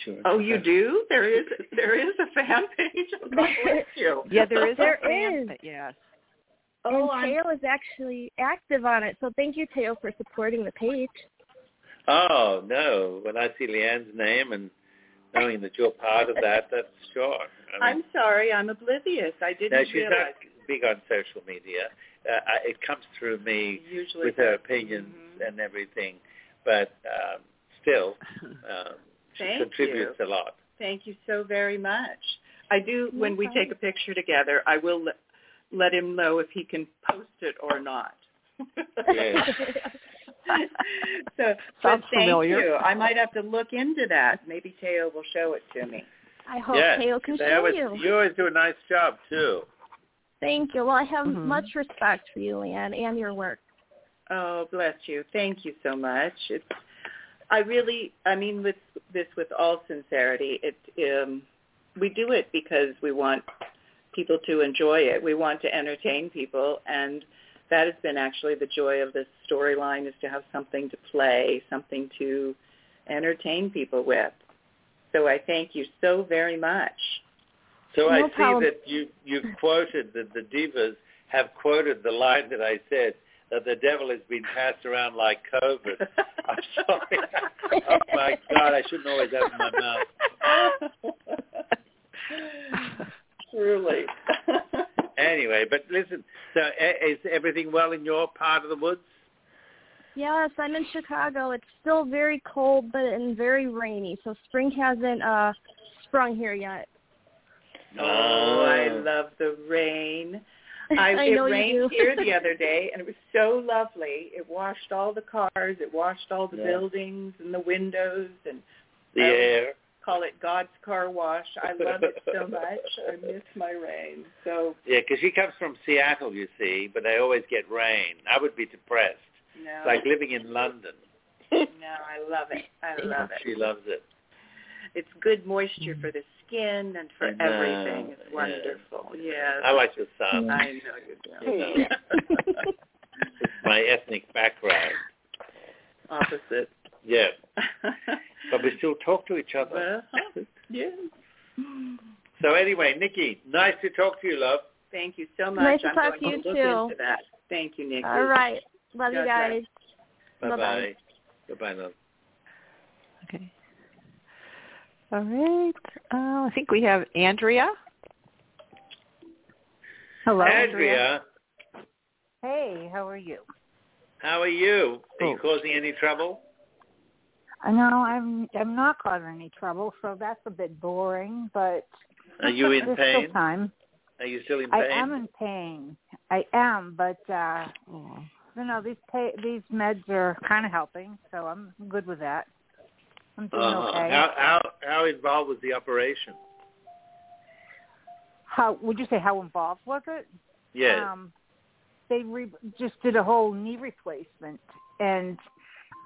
[SPEAKER 5] Sure.
[SPEAKER 4] Oh, you do? There is there is a fan page. [laughs] God bless you.
[SPEAKER 2] Yeah, there is
[SPEAKER 7] There
[SPEAKER 2] a fan.
[SPEAKER 7] is.
[SPEAKER 2] but Yes.
[SPEAKER 1] Oh,
[SPEAKER 7] and
[SPEAKER 1] I'm
[SPEAKER 7] Thaao is actually active on it. So thank you, Thaao, for supporting the page.
[SPEAKER 5] Oh no! When I see Leann's name and knowing that you're part of that, that's sure. I mean,
[SPEAKER 4] I'm sorry, I'm oblivious. I didn't
[SPEAKER 5] no, she's
[SPEAKER 4] realize.
[SPEAKER 5] not big on social media. Uh, it comes through me
[SPEAKER 4] Usually
[SPEAKER 5] with her opinions
[SPEAKER 4] Mhm.
[SPEAKER 5] and everything, but um, still, [laughs] um, she contributes a lot.
[SPEAKER 4] Thank you so very much. I do, when we take a picture together, I will let, let him know if he can post it or not.
[SPEAKER 5] Yes. [laughs]
[SPEAKER 4] so, but
[SPEAKER 2] Sounds
[SPEAKER 4] thank
[SPEAKER 2] familiar.
[SPEAKER 4] you. I might have to look into that. Maybe Thaao will show it to me.
[SPEAKER 7] I hope
[SPEAKER 5] yes,
[SPEAKER 7] Thaao can
[SPEAKER 5] they
[SPEAKER 7] show
[SPEAKER 5] always,
[SPEAKER 7] you.
[SPEAKER 5] You always do a nice job too.
[SPEAKER 7] Thank you. Well, I have
[SPEAKER 2] Mhm.
[SPEAKER 7] much respect for you, Leann, and your work.
[SPEAKER 4] Oh, bless you. Thank you so much. It's, I really, I mean, with this, with all sincerity, it, um, we do it because we want people to enjoy it. We want to entertain people, and that has been actually the joy of this storyline is to have something to play, something to entertain people with. So I thank you so very much.
[SPEAKER 5] So I
[SPEAKER 7] No
[SPEAKER 5] see
[SPEAKER 7] problem.
[SPEAKER 5] that you you quoted that the divas have quoted the line that I said that the devil has been passed around like COVID. [laughs] I'm sorry. oh my God, I shouldn't always open my mouth. [laughs]
[SPEAKER 4] Truly. [laughs]
[SPEAKER 5] Anyway, but listen, so e- is everything well in your part of the woods?
[SPEAKER 7] Yes, I'm in Chicago. It's still very cold, but and very rainy. So spring hasn't uh sprung here yet.
[SPEAKER 4] Oh, I love the rain. [laughs] I,
[SPEAKER 7] I
[SPEAKER 4] it
[SPEAKER 7] know you
[SPEAKER 4] rained
[SPEAKER 7] do.
[SPEAKER 4] here the other [laughs] day, and it was so lovely. It washed all the cars, it washed all the
[SPEAKER 5] Yeah.
[SPEAKER 4] buildings and the windows, and
[SPEAKER 5] the
[SPEAKER 4] I
[SPEAKER 5] air.
[SPEAKER 4] Call it God's car wash. I love it so much. I miss my rain. So
[SPEAKER 5] Yeah, because she comes from Seattle, you see, but they always get rain. I would be depressed.
[SPEAKER 4] no,
[SPEAKER 5] It's like living in London.
[SPEAKER 4] no, I love it. I love it.
[SPEAKER 5] She loves it.
[SPEAKER 4] It's good moisture for the skin and for
[SPEAKER 5] I know,
[SPEAKER 4] everything. It's
[SPEAKER 5] yeah.
[SPEAKER 4] wonderful. Yes.
[SPEAKER 5] I like the sun.
[SPEAKER 4] I know you do.
[SPEAKER 5] You know. [laughs] it's my ethnic background.
[SPEAKER 4] Opposite.
[SPEAKER 5] Yeah, [laughs] but we still talk to each other.
[SPEAKER 4] Well, [laughs] yes.
[SPEAKER 5] So anyway, Nikki, nice to talk to you, love.
[SPEAKER 4] Thank you so much.
[SPEAKER 7] Nice to
[SPEAKER 4] I'm
[SPEAKER 7] talk to you,
[SPEAKER 4] look
[SPEAKER 7] too.
[SPEAKER 4] that. Thank you, Nikki.
[SPEAKER 7] All right. Love you guys.
[SPEAKER 5] Bye
[SPEAKER 7] Bye-bye.
[SPEAKER 5] bye. Bye bye, love.
[SPEAKER 2] Okay. All right. Uh, I think we have Andrea. Hello,
[SPEAKER 5] Andrea,
[SPEAKER 8] Hey, how are you?
[SPEAKER 5] how are you? Are you
[SPEAKER 2] Oh.
[SPEAKER 5] causing any trouble?
[SPEAKER 8] I know I'm I'm not causing any trouble, so that's a bit boring, but
[SPEAKER 5] Are you in [laughs] pain?
[SPEAKER 8] still time.
[SPEAKER 5] Are you still in pain?
[SPEAKER 8] I am in pain. I am, but uh
[SPEAKER 2] Oh.
[SPEAKER 8] you know, these pa- these meds are kind of helping, so I'm good with that. I'm doing
[SPEAKER 5] Uh-huh.
[SPEAKER 8] okay.
[SPEAKER 5] How how how involved was the operation?
[SPEAKER 8] How would you say how involved was it?
[SPEAKER 5] Yeah.
[SPEAKER 8] Um, they re- just did a whole knee replacement, and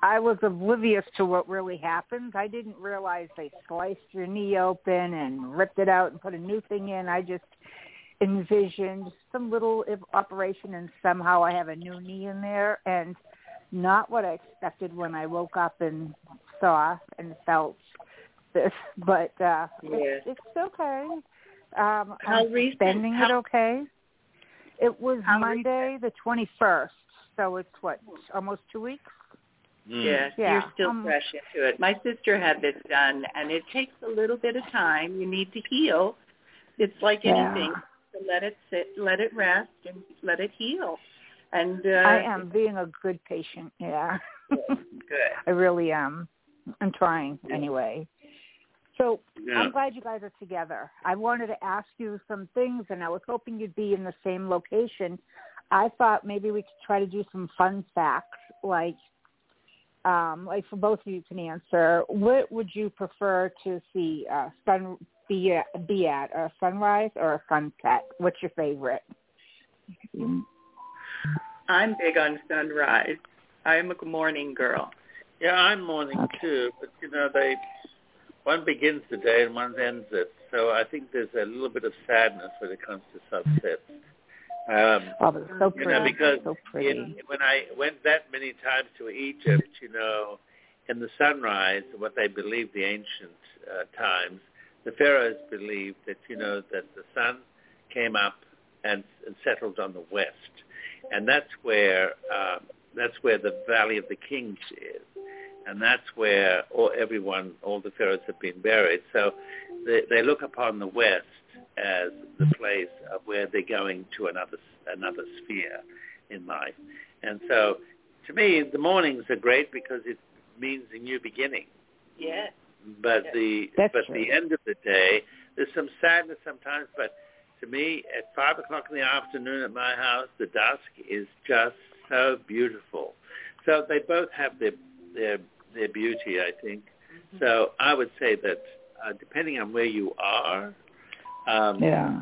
[SPEAKER 8] I was oblivious to what really happened. I didn't realize they sliced your knee open and ripped it out and put a new thing in. I just envisioned some little operation, and somehow I have a new knee in there, and not what I expected when I woke up and saw and felt this. [laughs] But uh,
[SPEAKER 4] Yes.
[SPEAKER 8] it's, it's okay. Um,
[SPEAKER 4] How
[SPEAKER 8] I'm
[SPEAKER 4] recent-
[SPEAKER 8] spending it okay. It was
[SPEAKER 4] How
[SPEAKER 8] Monday the 21st, so it's what almost two weeks.
[SPEAKER 5] Mm.
[SPEAKER 4] Yes,
[SPEAKER 8] Yeah,
[SPEAKER 4] you're still
[SPEAKER 8] um,
[SPEAKER 4] fresh into it. My sister had this done, and it takes a little bit of time. You need to heal. It's like
[SPEAKER 8] Yeah.
[SPEAKER 4] anything. So let it sit, let it rest, and let it heal. And uh,
[SPEAKER 8] I am being a good patient. Yeah,
[SPEAKER 4] good. [laughs]
[SPEAKER 8] I really am. I'm trying anyway. So
[SPEAKER 5] Yeah.
[SPEAKER 8] I'm glad you guys are together. I wanted to ask you some things, and I was hoping you'd be in the same location. I thought maybe we could try to do some fun facts, like, um, like for both of you can answer. What would you prefer to see uh, sun be at, be at a sunrise or a sunset? What's your favorite?
[SPEAKER 4] I'm big on sunrise. I'm a morning girl.
[SPEAKER 5] Yeah, I'm mourning
[SPEAKER 8] Okay.
[SPEAKER 5] too, but you know, they one begins the day and one ends it. So I think there's a little bit of sadness when it comes to sunsets. Um,
[SPEAKER 8] Oh, but it's so pretty.
[SPEAKER 5] you know, because
[SPEAKER 8] so pretty.
[SPEAKER 5] in, when I went that many times to Egypt, you know, in the sunrise, what they believed the ancient uh, times, the pharaohs believed that you know that the sun came up and, and settled on the west, and that's where um, that's where the Valley of the Kings is, and that's where all, everyone, all the pharaohs have been buried. So they, they look upon the west as the place of where they're going to another another sphere in life, and so to me the mornings are great because it means a new beginning.
[SPEAKER 4] Yeah.
[SPEAKER 5] But
[SPEAKER 4] Yeah.
[SPEAKER 5] the
[SPEAKER 8] That's
[SPEAKER 5] but
[SPEAKER 8] true.
[SPEAKER 5] the end of the day, there's some sadness sometimes. But to me, at five o'clock in the afternoon at my house, the dusk is just so beautiful. So they both have their their their beauty, I think. So I would say that uh, depending on where you are, um,
[SPEAKER 8] Yeah.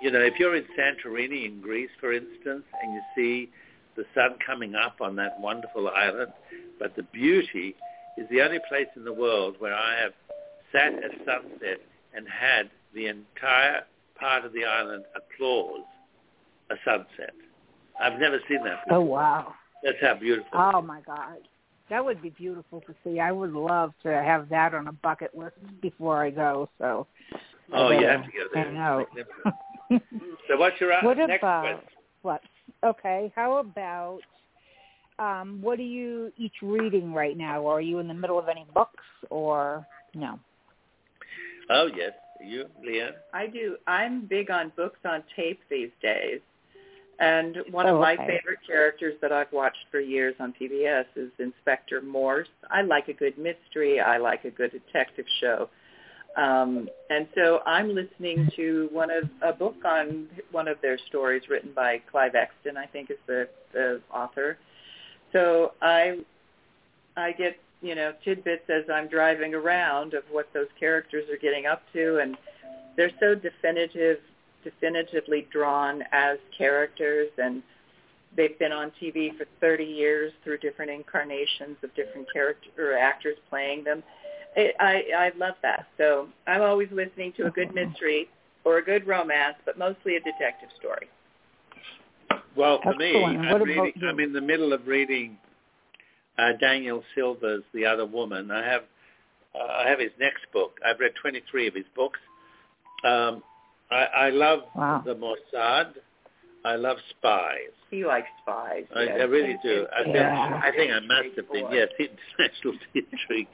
[SPEAKER 5] you know, if you're in Santorini in Greece, for instance, and you see the sun coming up on that wonderful island, but the beauty is the only place in the world where I have sat at sunset and had the entire part of the island applause a sunset. I've never seen that before.
[SPEAKER 8] Oh wow.
[SPEAKER 5] That's how beautiful.
[SPEAKER 8] Oh my God. That would be beautiful to see. I would love to have that on a bucket list before I go. So.
[SPEAKER 5] Oh,
[SPEAKER 8] I
[SPEAKER 5] you
[SPEAKER 8] better
[SPEAKER 5] have to go there.
[SPEAKER 8] hang out.
[SPEAKER 5] It's magnificent. So what's your uh,
[SPEAKER 8] what
[SPEAKER 5] next
[SPEAKER 8] about
[SPEAKER 5] question?
[SPEAKER 8] what? Okay. How about um, what are you each reading right now? Are you in the middle of any books or no?
[SPEAKER 5] Oh, yes. You, Leann?
[SPEAKER 4] I do. I'm big on books on tape these days. And one of
[SPEAKER 8] Oh,
[SPEAKER 4] my
[SPEAKER 8] okay.
[SPEAKER 4] favorite characters that I've watched for years on PBS is Inspector Morse. I like a good mystery. I like a good detective show. Um, and so I'm listening to one of a book on one of their stories written by Clive Exton, I think is the, the author. So I I get you know tidbits as I'm driving around of what those characters are getting up to, and they're so definitive, definitively drawn as characters, and they've been on TV for 30 years through different incarnations of different character or actors playing them. It, I I love that. So I'm always listening to a good mystery or a good romance, but mostly a detective story.
[SPEAKER 5] Well, for me, I'm, reading. I'm in the middle of reading uh, Daniel Silva's The Other Woman. I have uh, I have his next book. I've read 23 of his books. Um, I, I love
[SPEAKER 8] Wow.
[SPEAKER 5] the Mossad. I love spies.
[SPEAKER 4] He likes spies.
[SPEAKER 5] I,
[SPEAKER 4] yes.
[SPEAKER 5] I really do. I, think,
[SPEAKER 8] Yeah.
[SPEAKER 5] I think I must have been yes, [laughs] international intrigue.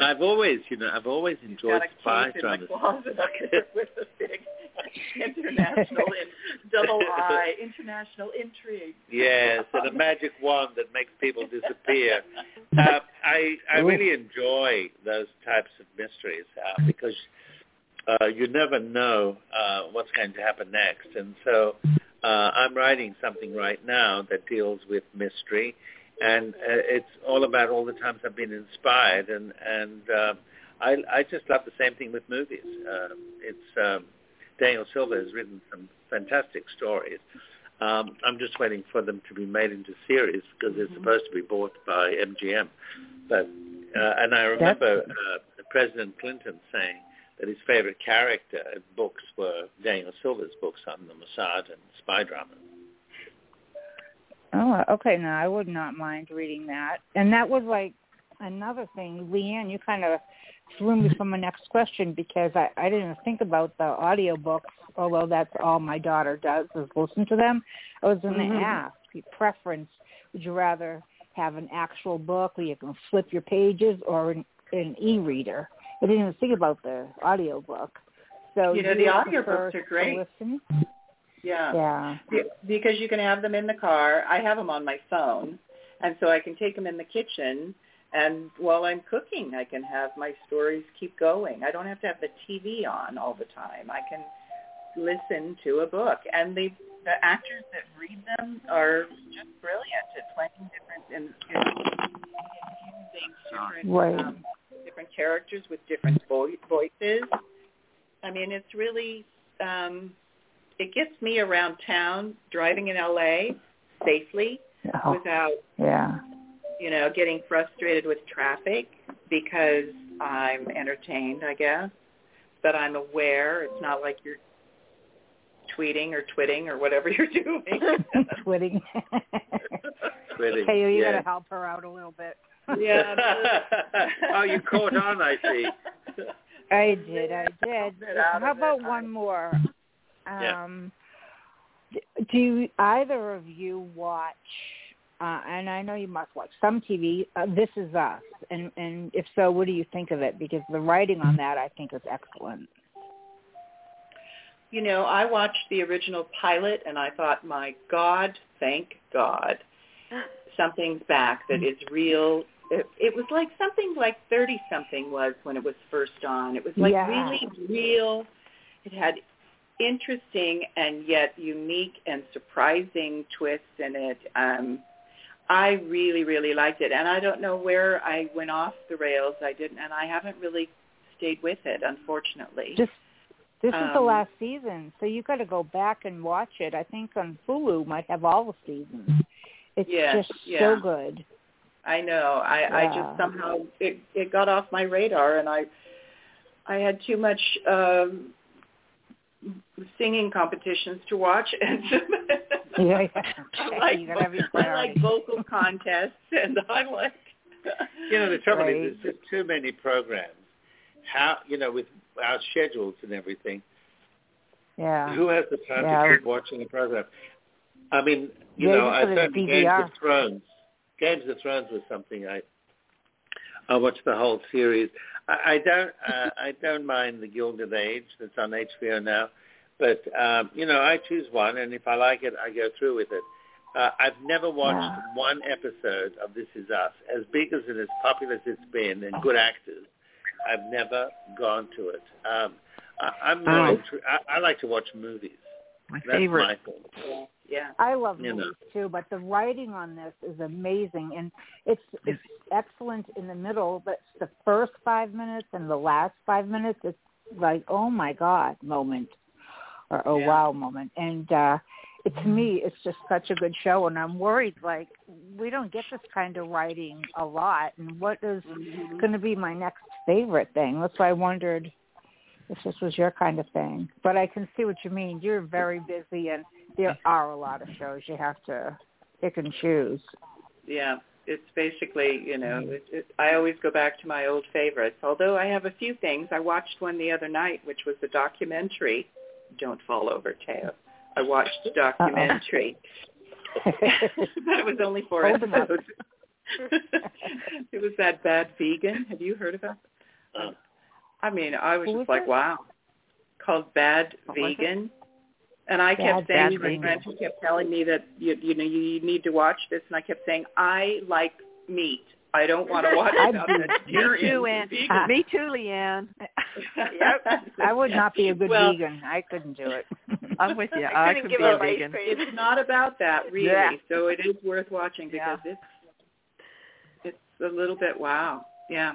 [SPEAKER 5] I've always, you know, I've always enjoyed
[SPEAKER 4] got a
[SPEAKER 5] spy
[SPEAKER 4] case in
[SPEAKER 5] dramas.
[SPEAKER 4] my closet up here with a big international in double I [laughs] international intrigue.
[SPEAKER 5] Yes, and a magic wand that makes people disappear. Uh, I I
[SPEAKER 8] Ooh.
[SPEAKER 5] really enjoy those types of mysteries uh, because uh, you never know uh, what's going to happen next, and so uh, I'm writing something right now that deals with mystery, and uh, it's all about all the times I've been inspired, and and uh, I I just love the same thing with movies. Um, it's um, Daniel Silva has written some fantastic stories. Um, I'm just waiting for them to be made into series because they're supposed to be bought by MGM. But uh, and I remember uh, President Clinton saying that his favorite character books were Daniel Silva's books on the Mossad and spy dramas.
[SPEAKER 8] Oh, okay. No, I would not mind reading that. And that was like another thing, Leann. You kind of threw me from my next question because I, I didn't think about the audio books, although that's all my daughter does is listen to them. I was going to
[SPEAKER 4] Mhm.
[SPEAKER 8] ask your preference. Would you rather have an actual book where you can flip your pages or an, an e-reader? I didn't even think about the audio book. So
[SPEAKER 4] You know, the audiobooks
[SPEAKER 8] prefer
[SPEAKER 4] are great. Yeah.
[SPEAKER 8] Yeah.
[SPEAKER 4] Be- because you can have them in the car. I have them on my phone, and so I can take them in the kitchen. And while I'm cooking, I can have my stories keep going. I don't have to have the TV on all the time. I can listen to a book, and the the actors that read them are just brilliant at playing different and, and using different
[SPEAKER 8] Right.
[SPEAKER 4] um, different characters with different vo- voices. I mean, it's really um, it gets me around town driving in LA safely
[SPEAKER 8] Oh,
[SPEAKER 4] without
[SPEAKER 8] yeah.
[SPEAKER 4] you know getting frustrated with traffic because I'm entertained, I guess. But I'm aware it's not like you're tweeting or twitting or whatever [laughs] you're doing. [laughs]
[SPEAKER 8] Twitting.
[SPEAKER 5] Really, [laughs]
[SPEAKER 8] Hey, you
[SPEAKER 5] yeah.
[SPEAKER 8] got to help her out a little bit.
[SPEAKER 4] Yeah. [laughs]
[SPEAKER 5] oh, you caught on, I see. [laughs]
[SPEAKER 8] I did, I did. How about one more?
[SPEAKER 5] Yeah.
[SPEAKER 8] Um do either of you watch? Uh, and I know you must watch some TV. Uh, this is Us, and and if so, what do you think of it? Because the writing on that I think is excellent.
[SPEAKER 4] You know, I watched the original pilot and I thought, my God, thank God, [gasps] something's back that is real. It, it was like something like 30 something was when it was first on. It was like
[SPEAKER 8] Yeah.
[SPEAKER 4] really real. It had interesting and yet unique and surprising twists in it. Um, I really, really liked it, and I don't know where I went off the rails. I didn't, and I haven't really stayed with it, unfortunately.
[SPEAKER 8] Just this is the
[SPEAKER 4] Um,
[SPEAKER 8] last season, so you got to go back and watch it. I think on Hulu might have all the seasons. It's
[SPEAKER 4] Yes,
[SPEAKER 8] just
[SPEAKER 4] yeah.
[SPEAKER 8] so good.
[SPEAKER 4] I know. I, I just somehow it it got off my radar, and I I had too much um, singing competitions to watch, [laughs] and [laughs]
[SPEAKER 8] Yeah, yeah. [laughs]
[SPEAKER 4] I like
[SPEAKER 8] you got to have your
[SPEAKER 4] I like vocal contests, and I like
[SPEAKER 5] You know, the trouble
[SPEAKER 8] Right.
[SPEAKER 5] is there's just too many programs. How you know, with our schedules and everything,
[SPEAKER 8] Yeah.
[SPEAKER 5] who has the time
[SPEAKER 8] Yeah.
[SPEAKER 5] to keep watching the program? I mean, you
[SPEAKER 8] Yeah,
[SPEAKER 5] know, I
[SPEAKER 8] for the
[SPEAKER 5] certainly of Thrones. Games of Thrones was something I I watched the whole series. I, I don't uh, I don't mind the Gilded Age that's on HBO now, but um, you know I choose one, and if I like it, I go through with it. Uh, I've never watched
[SPEAKER 8] Yeah.
[SPEAKER 5] one episode of This Is Us, as big as it is, popular as it's been, and good actors. I've never gone to it. Um, I, I'm
[SPEAKER 2] Oh.
[SPEAKER 5] intri- I, I like to watch movies.
[SPEAKER 2] My
[SPEAKER 5] That's
[SPEAKER 2] favorite.
[SPEAKER 5] my
[SPEAKER 4] yeah.
[SPEAKER 8] I love
[SPEAKER 5] You know.
[SPEAKER 8] movies too, but the writing on this is amazing, and it's it's excellent in the middle. But the first five minutes and the last five minutes, it's like oh my god moment, or oh
[SPEAKER 4] Yeah.
[SPEAKER 8] wow moment, and uh, it, to me, it's just such a good show. And I'm worried like we don't get this kind of writing a lot, and what is
[SPEAKER 4] Mhm.
[SPEAKER 8] going to be my next favorite thing? That's why I wondered if this was your kind of thing. But I can see what you mean. You're very busy, and there are a lot of shows you have to pick and choose.
[SPEAKER 4] Yeah, it's basically, you know, it, it, I always go back to my old favorites. Although I have a few things. I watched one the other night, which was a documentary. Don't fall over, Thaao. I watched a documentary, [laughs] but it was only four
[SPEAKER 8] Hold 'em up.
[SPEAKER 4] episodes. [laughs] it was that bad vegan. Have you heard about?
[SPEAKER 5] Uh,
[SPEAKER 4] I mean, I was
[SPEAKER 8] Who
[SPEAKER 4] just
[SPEAKER 8] was
[SPEAKER 4] like,
[SPEAKER 8] it?
[SPEAKER 4] wow. Called Bad
[SPEAKER 2] What?
[SPEAKER 4] Vegan. And I
[SPEAKER 8] Bad
[SPEAKER 4] kept saying to my friend who kept telling me that you, you know you need to watch this, and I kept saying I like meat. I don't want to [laughs] watch
[SPEAKER 8] I
[SPEAKER 4] about
[SPEAKER 8] do.
[SPEAKER 2] Me too, Ann.
[SPEAKER 4] vegan. [laughs]
[SPEAKER 2] Uh, me too, Leann. [laughs]
[SPEAKER 4] Yep.
[SPEAKER 8] I would not be a good
[SPEAKER 4] well,
[SPEAKER 8] vegan. I couldn't do it.
[SPEAKER 2] I'm with you.
[SPEAKER 1] I
[SPEAKER 2] I,
[SPEAKER 1] couldn't
[SPEAKER 2] be a vegan.
[SPEAKER 1] cream.
[SPEAKER 4] It's not about that really,
[SPEAKER 2] Yeah.
[SPEAKER 4] so it is worth watching because
[SPEAKER 2] Yeah.
[SPEAKER 4] it's it's a little bit wow. Yeah.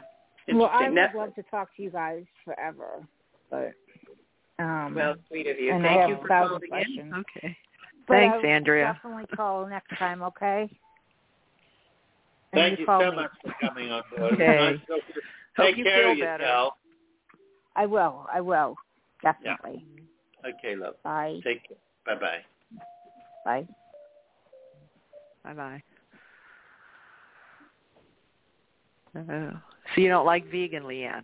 [SPEAKER 8] Well, I would
[SPEAKER 4] That-
[SPEAKER 8] love to talk to you guys forever, but um,
[SPEAKER 4] well, sweet of you. Thank you for
[SPEAKER 8] thousand
[SPEAKER 4] calling in.
[SPEAKER 2] Okay.
[SPEAKER 8] But
[SPEAKER 2] Thanks,
[SPEAKER 8] I will
[SPEAKER 2] Andrea.
[SPEAKER 8] Definitely call next time, okay? And
[SPEAKER 5] Thank you
[SPEAKER 8] call
[SPEAKER 5] so
[SPEAKER 8] me.
[SPEAKER 5] much for coming on board.
[SPEAKER 2] Okay.
[SPEAKER 5] Nice to you.
[SPEAKER 2] Hope
[SPEAKER 5] Take
[SPEAKER 2] you
[SPEAKER 5] care
[SPEAKER 2] feel
[SPEAKER 5] of
[SPEAKER 2] better.
[SPEAKER 5] yourself.
[SPEAKER 8] I will. I will. Definitely.
[SPEAKER 5] Okay, love.
[SPEAKER 8] Bye.
[SPEAKER 5] Take care. Bye Bye-bye.
[SPEAKER 8] Bye.
[SPEAKER 2] Bye bye. Oh. So you don't like vegan, Leann?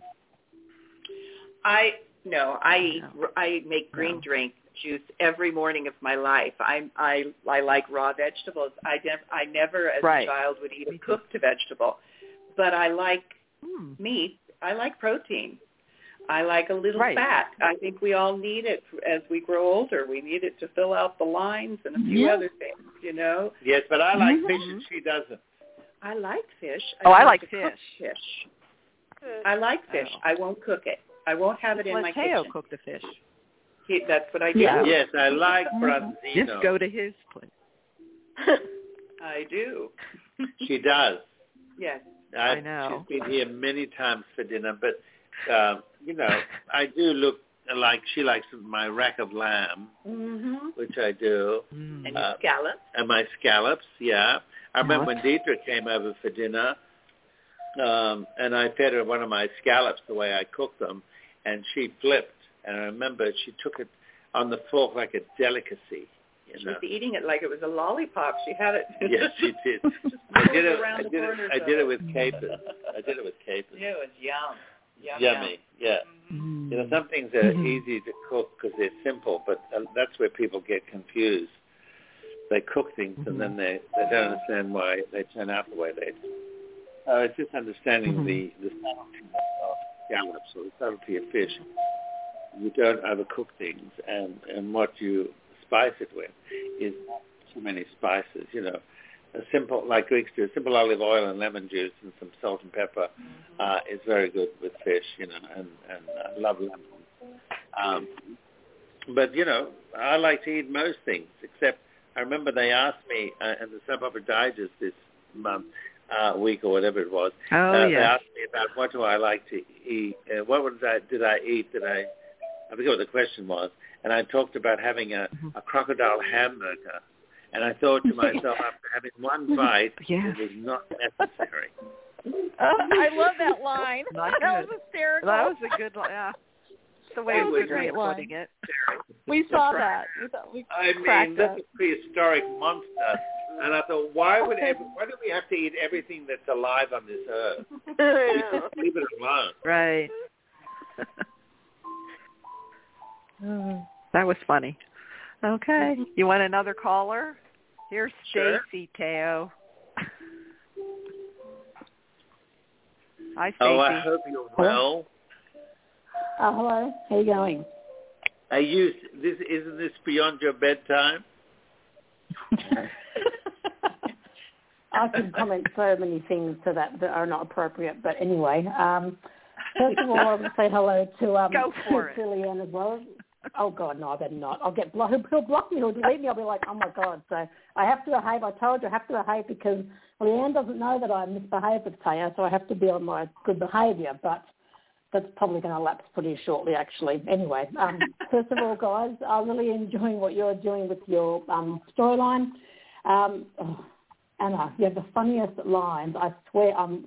[SPEAKER 4] I no, I eat,
[SPEAKER 2] No.
[SPEAKER 4] I make green
[SPEAKER 2] No.
[SPEAKER 4] drink juice every morning of my life. I I I like raw vegetables. I never I never as
[SPEAKER 2] Right.
[SPEAKER 4] a child would eat a cooked vegetable, but I like
[SPEAKER 2] Hmm.
[SPEAKER 4] meat. I like protein. I like a little
[SPEAKER 2] Right.
[SPEAKER 4] fat. I think we all need it as we grow older. We need it to fill out the lines and a few
[SPEAKER 2] Yeah.
[SPEAKER 4] other things. You know,
[SPEAKER 5] Yes, but I like
[SPEAKER 2] Mhm.
[SPEAKER 5] fish and she doesn't.
[SPEAKER 4] I like fish.
[SPEAKER 2] Oh, I like
[SPEAKER 4] to cook
[SPEAKER 2] fish.
[SPEAKER 4] Fish. I like fish.
[SPEAKER 2] Oh.
[SPEAKER 4] I won't cook it. I won't have it in
[SPEAKER 2] Let
[SPEAKER 4] my
[SPEAKER 2] Thaao
[SPEAKER 4] kitchen.
[SPEAKER 2] cook the fish.
[SPEAKER 4] He, that's what I do.
[SPEAKER 8] Yeah.
[SPEAKER 5] Yes, I like
[SPEAKER 2] Just go to his place. [laughs]
[SPEAKER 4] I do. [laughs]
[SPEAKER 5] She does.
[SPEAKER 4] Yes.
[SPEAKER 5] I've,
[SPEAKER 2] I know.
[SPEAKER 5] She's been here many times for dinner, but uh, you know, I do look like she likes my rack of lamb,
[SPEAKER 4] Mm-hmm.
[SPEAKER 5] which I do,
[SPEAKER 2] Mm.
[SPEAKER 4] And
[SPEAKER 5] Uh,
[SPEAKER 4] scallops.
[SPEAKER 5] and my scallops. Yeah, I remember when
[SPEAKER 2] Scallops.
[SPEAKER 5] Deidre came over for dinner, um, and I fed her one of my scallops the way I cooked them, and she flipped. And I remember she took it on the fork like a delicacy. You
[SPEAKER 4] She
[SPEAKER 5] know.
[SPEAKER 4] was eating it like it was a lollipop. She had it. [laughs]
[SPEAKER 5] Yes, she did. [laughs]
[SPEAKER 4] Just
[SPEAKER 5] I did it. I did it. I did it with capers. I did it with capers.
[SPEAKER 4] Yeah, it was yum. Yum,
[SPEAKER 5] Yummy. Yeah.
[SPEAKER 2] Mm.
[SPEAKER 5] You know, some things are
[SPEAKER 2] Mhm.
[SPEAKER 5] easy to cook because they're simple, but uh, that's where people get confused. they cook things and then they they don't understand why they turn out the way they do. Uh, it's just understanding
[SPEAKER 2] Mhm.
[SPEAKER 5] the the subtlety of scallops or the subtlety of fish. You don't overcook things, and and what you spice it with is not too many spices. You know, a simple like Greeks do, simple olive oil and lemon juice and some salt and pepper uh, is very good with fish. You know, and and I love lemon. Um, but you know, I like to eat most things except I remember they asked me uh, in the Soap Opera Digest this month, uh, week or whatever it was.
[SPEAKER 2] Oh
[SPEAKER 5] uh, They asked me about what do I like to eat. Uh, what was I, did I eat? Did I? I forget what the question was. And I talked about having a, a crocodile hamburger. And I thought to [laughs] myself, after having one bite, [laughs]
[SPEAKER 2] Yeah.
[SPEAKER 5] it was not necessary. [laughs]
[SPEAKER 3] Oh, I love that line.
[SPEAKER 2] Not
[SPEAKER 3] that
[SPEAKER 2] good.
[SPEAKER 3] was hysterical.
[SPEAKER 2] That was a good line. Yeah. The way
[SPEAKER 3] That was a
[SPEAKER 2] were
[SPEAKER 3] great line.
[SPEAKER 2] putting it.
[SPEAKER 3] we saw that. We thought we
[SPEAKER 5] I
[SPEAKER 3] cracked
[SPEAKER 5] mean,
[SPEAKER 3] up.
[SPEAKER 5] that's a prehistoric monster. And I thought, why would every, why do we have to eat everything that's alive on this earth? We just leave it alone.
[SPEAKER 2] Right. that was funny. Okay. You want another caller? Here's
[SPEAKER 5] Sure.
[SPEAKER 2] Stacy Thaao. Hi, Stacy.
[SPEAKER 5] Oh, I hope you're well.
[SPEAKER 9] Oh, hello. How you going?
[SPEAKER 5] Are you? This isn't this beyond your bedtime?
[SPEAKER 9] I can comment so many things to that that are not appropriate, but anyway. Um, first of all, I want to say hello to um
[SPEAKER 2] Go for [laughs] it.
[SPEAKER 9] to Leann as well. Oh God, no, I better not. I'll get blocked. [laughs] He'll, block me. He'll delete me. I'll be like, oh my God. So I have to behave. I told you I have to behave because Leann doesn't know that I misbehaved with Thaao, so I have to be on my good behaviour. But that's probably going to lapse pretty shortly, actually. Anyway, um, [laughs] first of all, guys, I'm really enjoying what you're doing with your um, storyline. Um, oh, Anna, you have the funniest lines. I swear, um,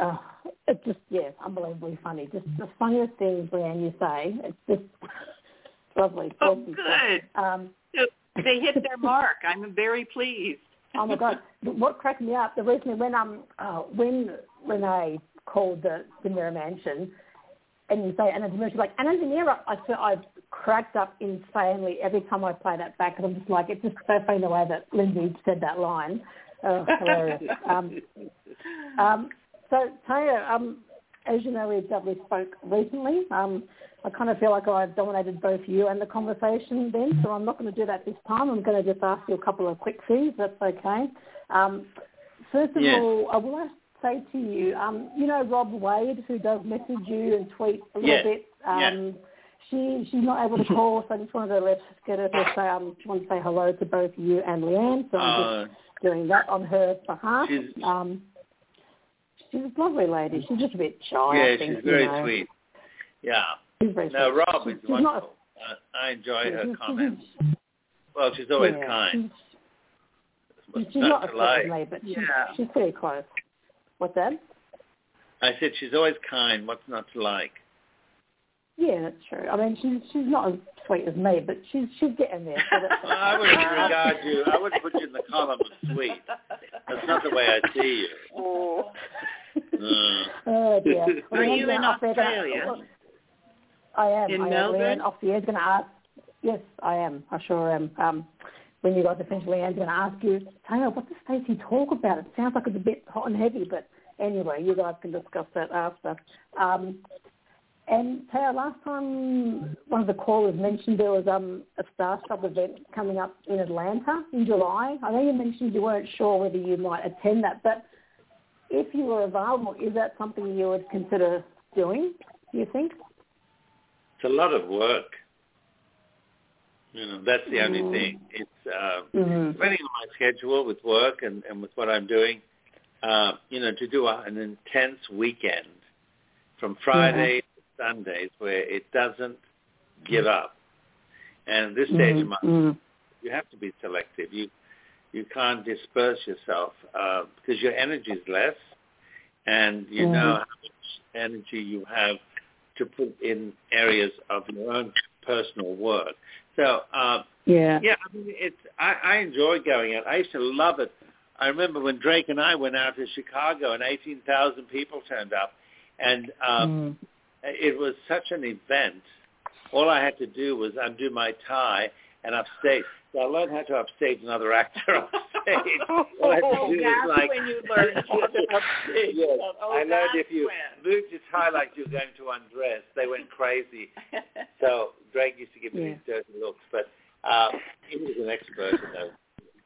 [SPEAKER 9] uh, it's just yeah, unbelievably funny. Just the funniest things, Leann, you say. It's just lovely.
[SPEAKER 4] Oh,
[SPEAKER 9] awesome
[SPEAKER 4] good.
[SPEAKER 9] Um,
[SPEAKER 4] They hit their mark. I'm very pleased. [laughs]
[SPEAKER 9] oh my god, what cracked me up the reason when um uh, when when I called the DiMera mansion, and you say Anna DiMera, she's like Anna DiMera. I feel I cracked up insanely every time I play that back, and I'm just like it's just so funny the way that Lindsay said that line. Oh, hilarious. [laughs] um, um, so Thaao, um, as you know, we've doubly spoke recently. Um, I kind of feel like I've dominated both you and the conversation then, so I'm not going to do that this time. I'm going to just ask you a couple of quick things. That's okay. Um, first of
[SPEAKER 5] Yes.
[SPEAKER 9] all, I will say to you, um, you know Rob Wade, who does message you and tweet a little
[SPEAKER 5] Yes.
[SPEAKER 9] bit. Um, She she's not able to [laughs] call, so I just wanted to let get her to say um, want to say hello to both you and Leann. So I'm
[SPEAKER 5] Uh,
[SPEAKER 9] just doing that on her behalf. Um, she's a lovely lady. She's just a bit shy.
[SPEAKER 5] yeah,
[SPEAKER 9] I think,
[SPEAKER 5] she's very
[SPEAKER 9] know.
[SPEAKER 5] sweet. Yeah.
[SPEAKER 9] She's very
[SPEAKER 5] No,
[SPEAKER 9] sweet.
[SPEAKER 5] Rob
[SPEAKER 9] She's-
[SPEAKER 5] is
[SPEAKER 9] she's not-
[SPEAKER 5] wonderful. I, I enjoy her
[SPEAKER 9] she's-
[SPEAKER 5] comments. Well, she's always
[SPEAKER 9] yeah,
[SPEAKER 5] kind.
[SPEAKER 9] She's, she's
[SPEAKER 5] not
[SPEAKER 9] not as
[SPEAKER 5] like?
[SPEAKER 9] as but she's,
[SPEAKER 5] Yeah.
[SPEAKER 9] she's pretty close. What's that?
[SPEAKER 5] I said she's always kind. What's not to like?
[SPEAKER 9] Yeah, that's true. I mean, she's she's not as sweet as me, but she's she's getting there. So
[SPEAKER 5] Well, [laughs] I wouldn't regard you. I wouldn't put you in the column of sweet. That's not the way I see you. [laughs]
[SPEAKER 4] Oh.
[SPEAKER 5] Mm.
[SPEAKER 9] Oh dear. [laughs]
[SPEAKER 4] Are
[SPEAKER 9] Leann's
[SPEAKER 4] you in
[SPEAKER 9] off gonna-
[SPEAKER 4] Australia?
[SPEAKER 9] I am.
[SPEAKER 4] In
[SPEAKER 9] I.
[SPEAKER 4] Melbourne?
[SPEAKER 9] Leann off the air's going to ask. Yes, I am. I sure am. Um, when you guys are finished, Leann's going to ask you, Taylor, what does Stacey talk about? It sounds like it's a bit hot and heavy, but anyway, you guys can discuss that after. Um, and Taylor, last time one of the callers mentioned there was um, a Starstruck event coming up in Atlanta in July. I know you mentioned you weren't sure whether you might attend that, but if you were available, is that something you would consider doing, do you think?
[SPEAKER 5] It's a lot of work. You know, that's the only
[SPEAKER 9] Mm.
[SPEAKER 5] thing. It's uh,
[SPEAKER 9] Mm-hmm.
[SPEAKER 5] depending on my schedule with work and, and with what I'm doing. Uh, you know, to do a, an intense weekend from Friday to Sundays where it doesn't give up. And at this stage of my
[SPEAKER 9] Mm-hmm.
[SPEAKER 5] you have to be selective. You you can't disperse yourself uh, because your energy is less, and you
[SPEAKER 9] Mhm.
[SPEAKER 5] know how much energy you have to put in areas of your own personal work. So uh,
[SPEAKER 9] Yeah.
[SPEAKER 5] yeah, I mean it's I, I enjoy going out. I used to love it. I remember when Drake and I went out to Chicago and eighteen thousand people turned up, and um,
[SPEAKER 9] Mm.
[SPEAKER 5] it was such an event. All I had to do was undo my tie and upstage. So I learned how to upstage another actor on stage.
[SPEAKER 4] Oh,
[SPEAKER 5] I had to do was
[SPEAKER 4] that's
[SPEAKER 5] like,
[SPEAKER 4] when you learned how to [laughs] upstage.
[SPEAKER 5] yes,
[SPEAKER 4] Oh,
[SPEAKER 5] I learned if you
[SPEAKER 4] when.
[SPEAKER 5] moved your tie like you were going to undress, they went crazy. So Greg used to give me
[SPEAKER 9] Yeah.
[SPEAKER 5] these dirty looks, but uh, he was an expert in those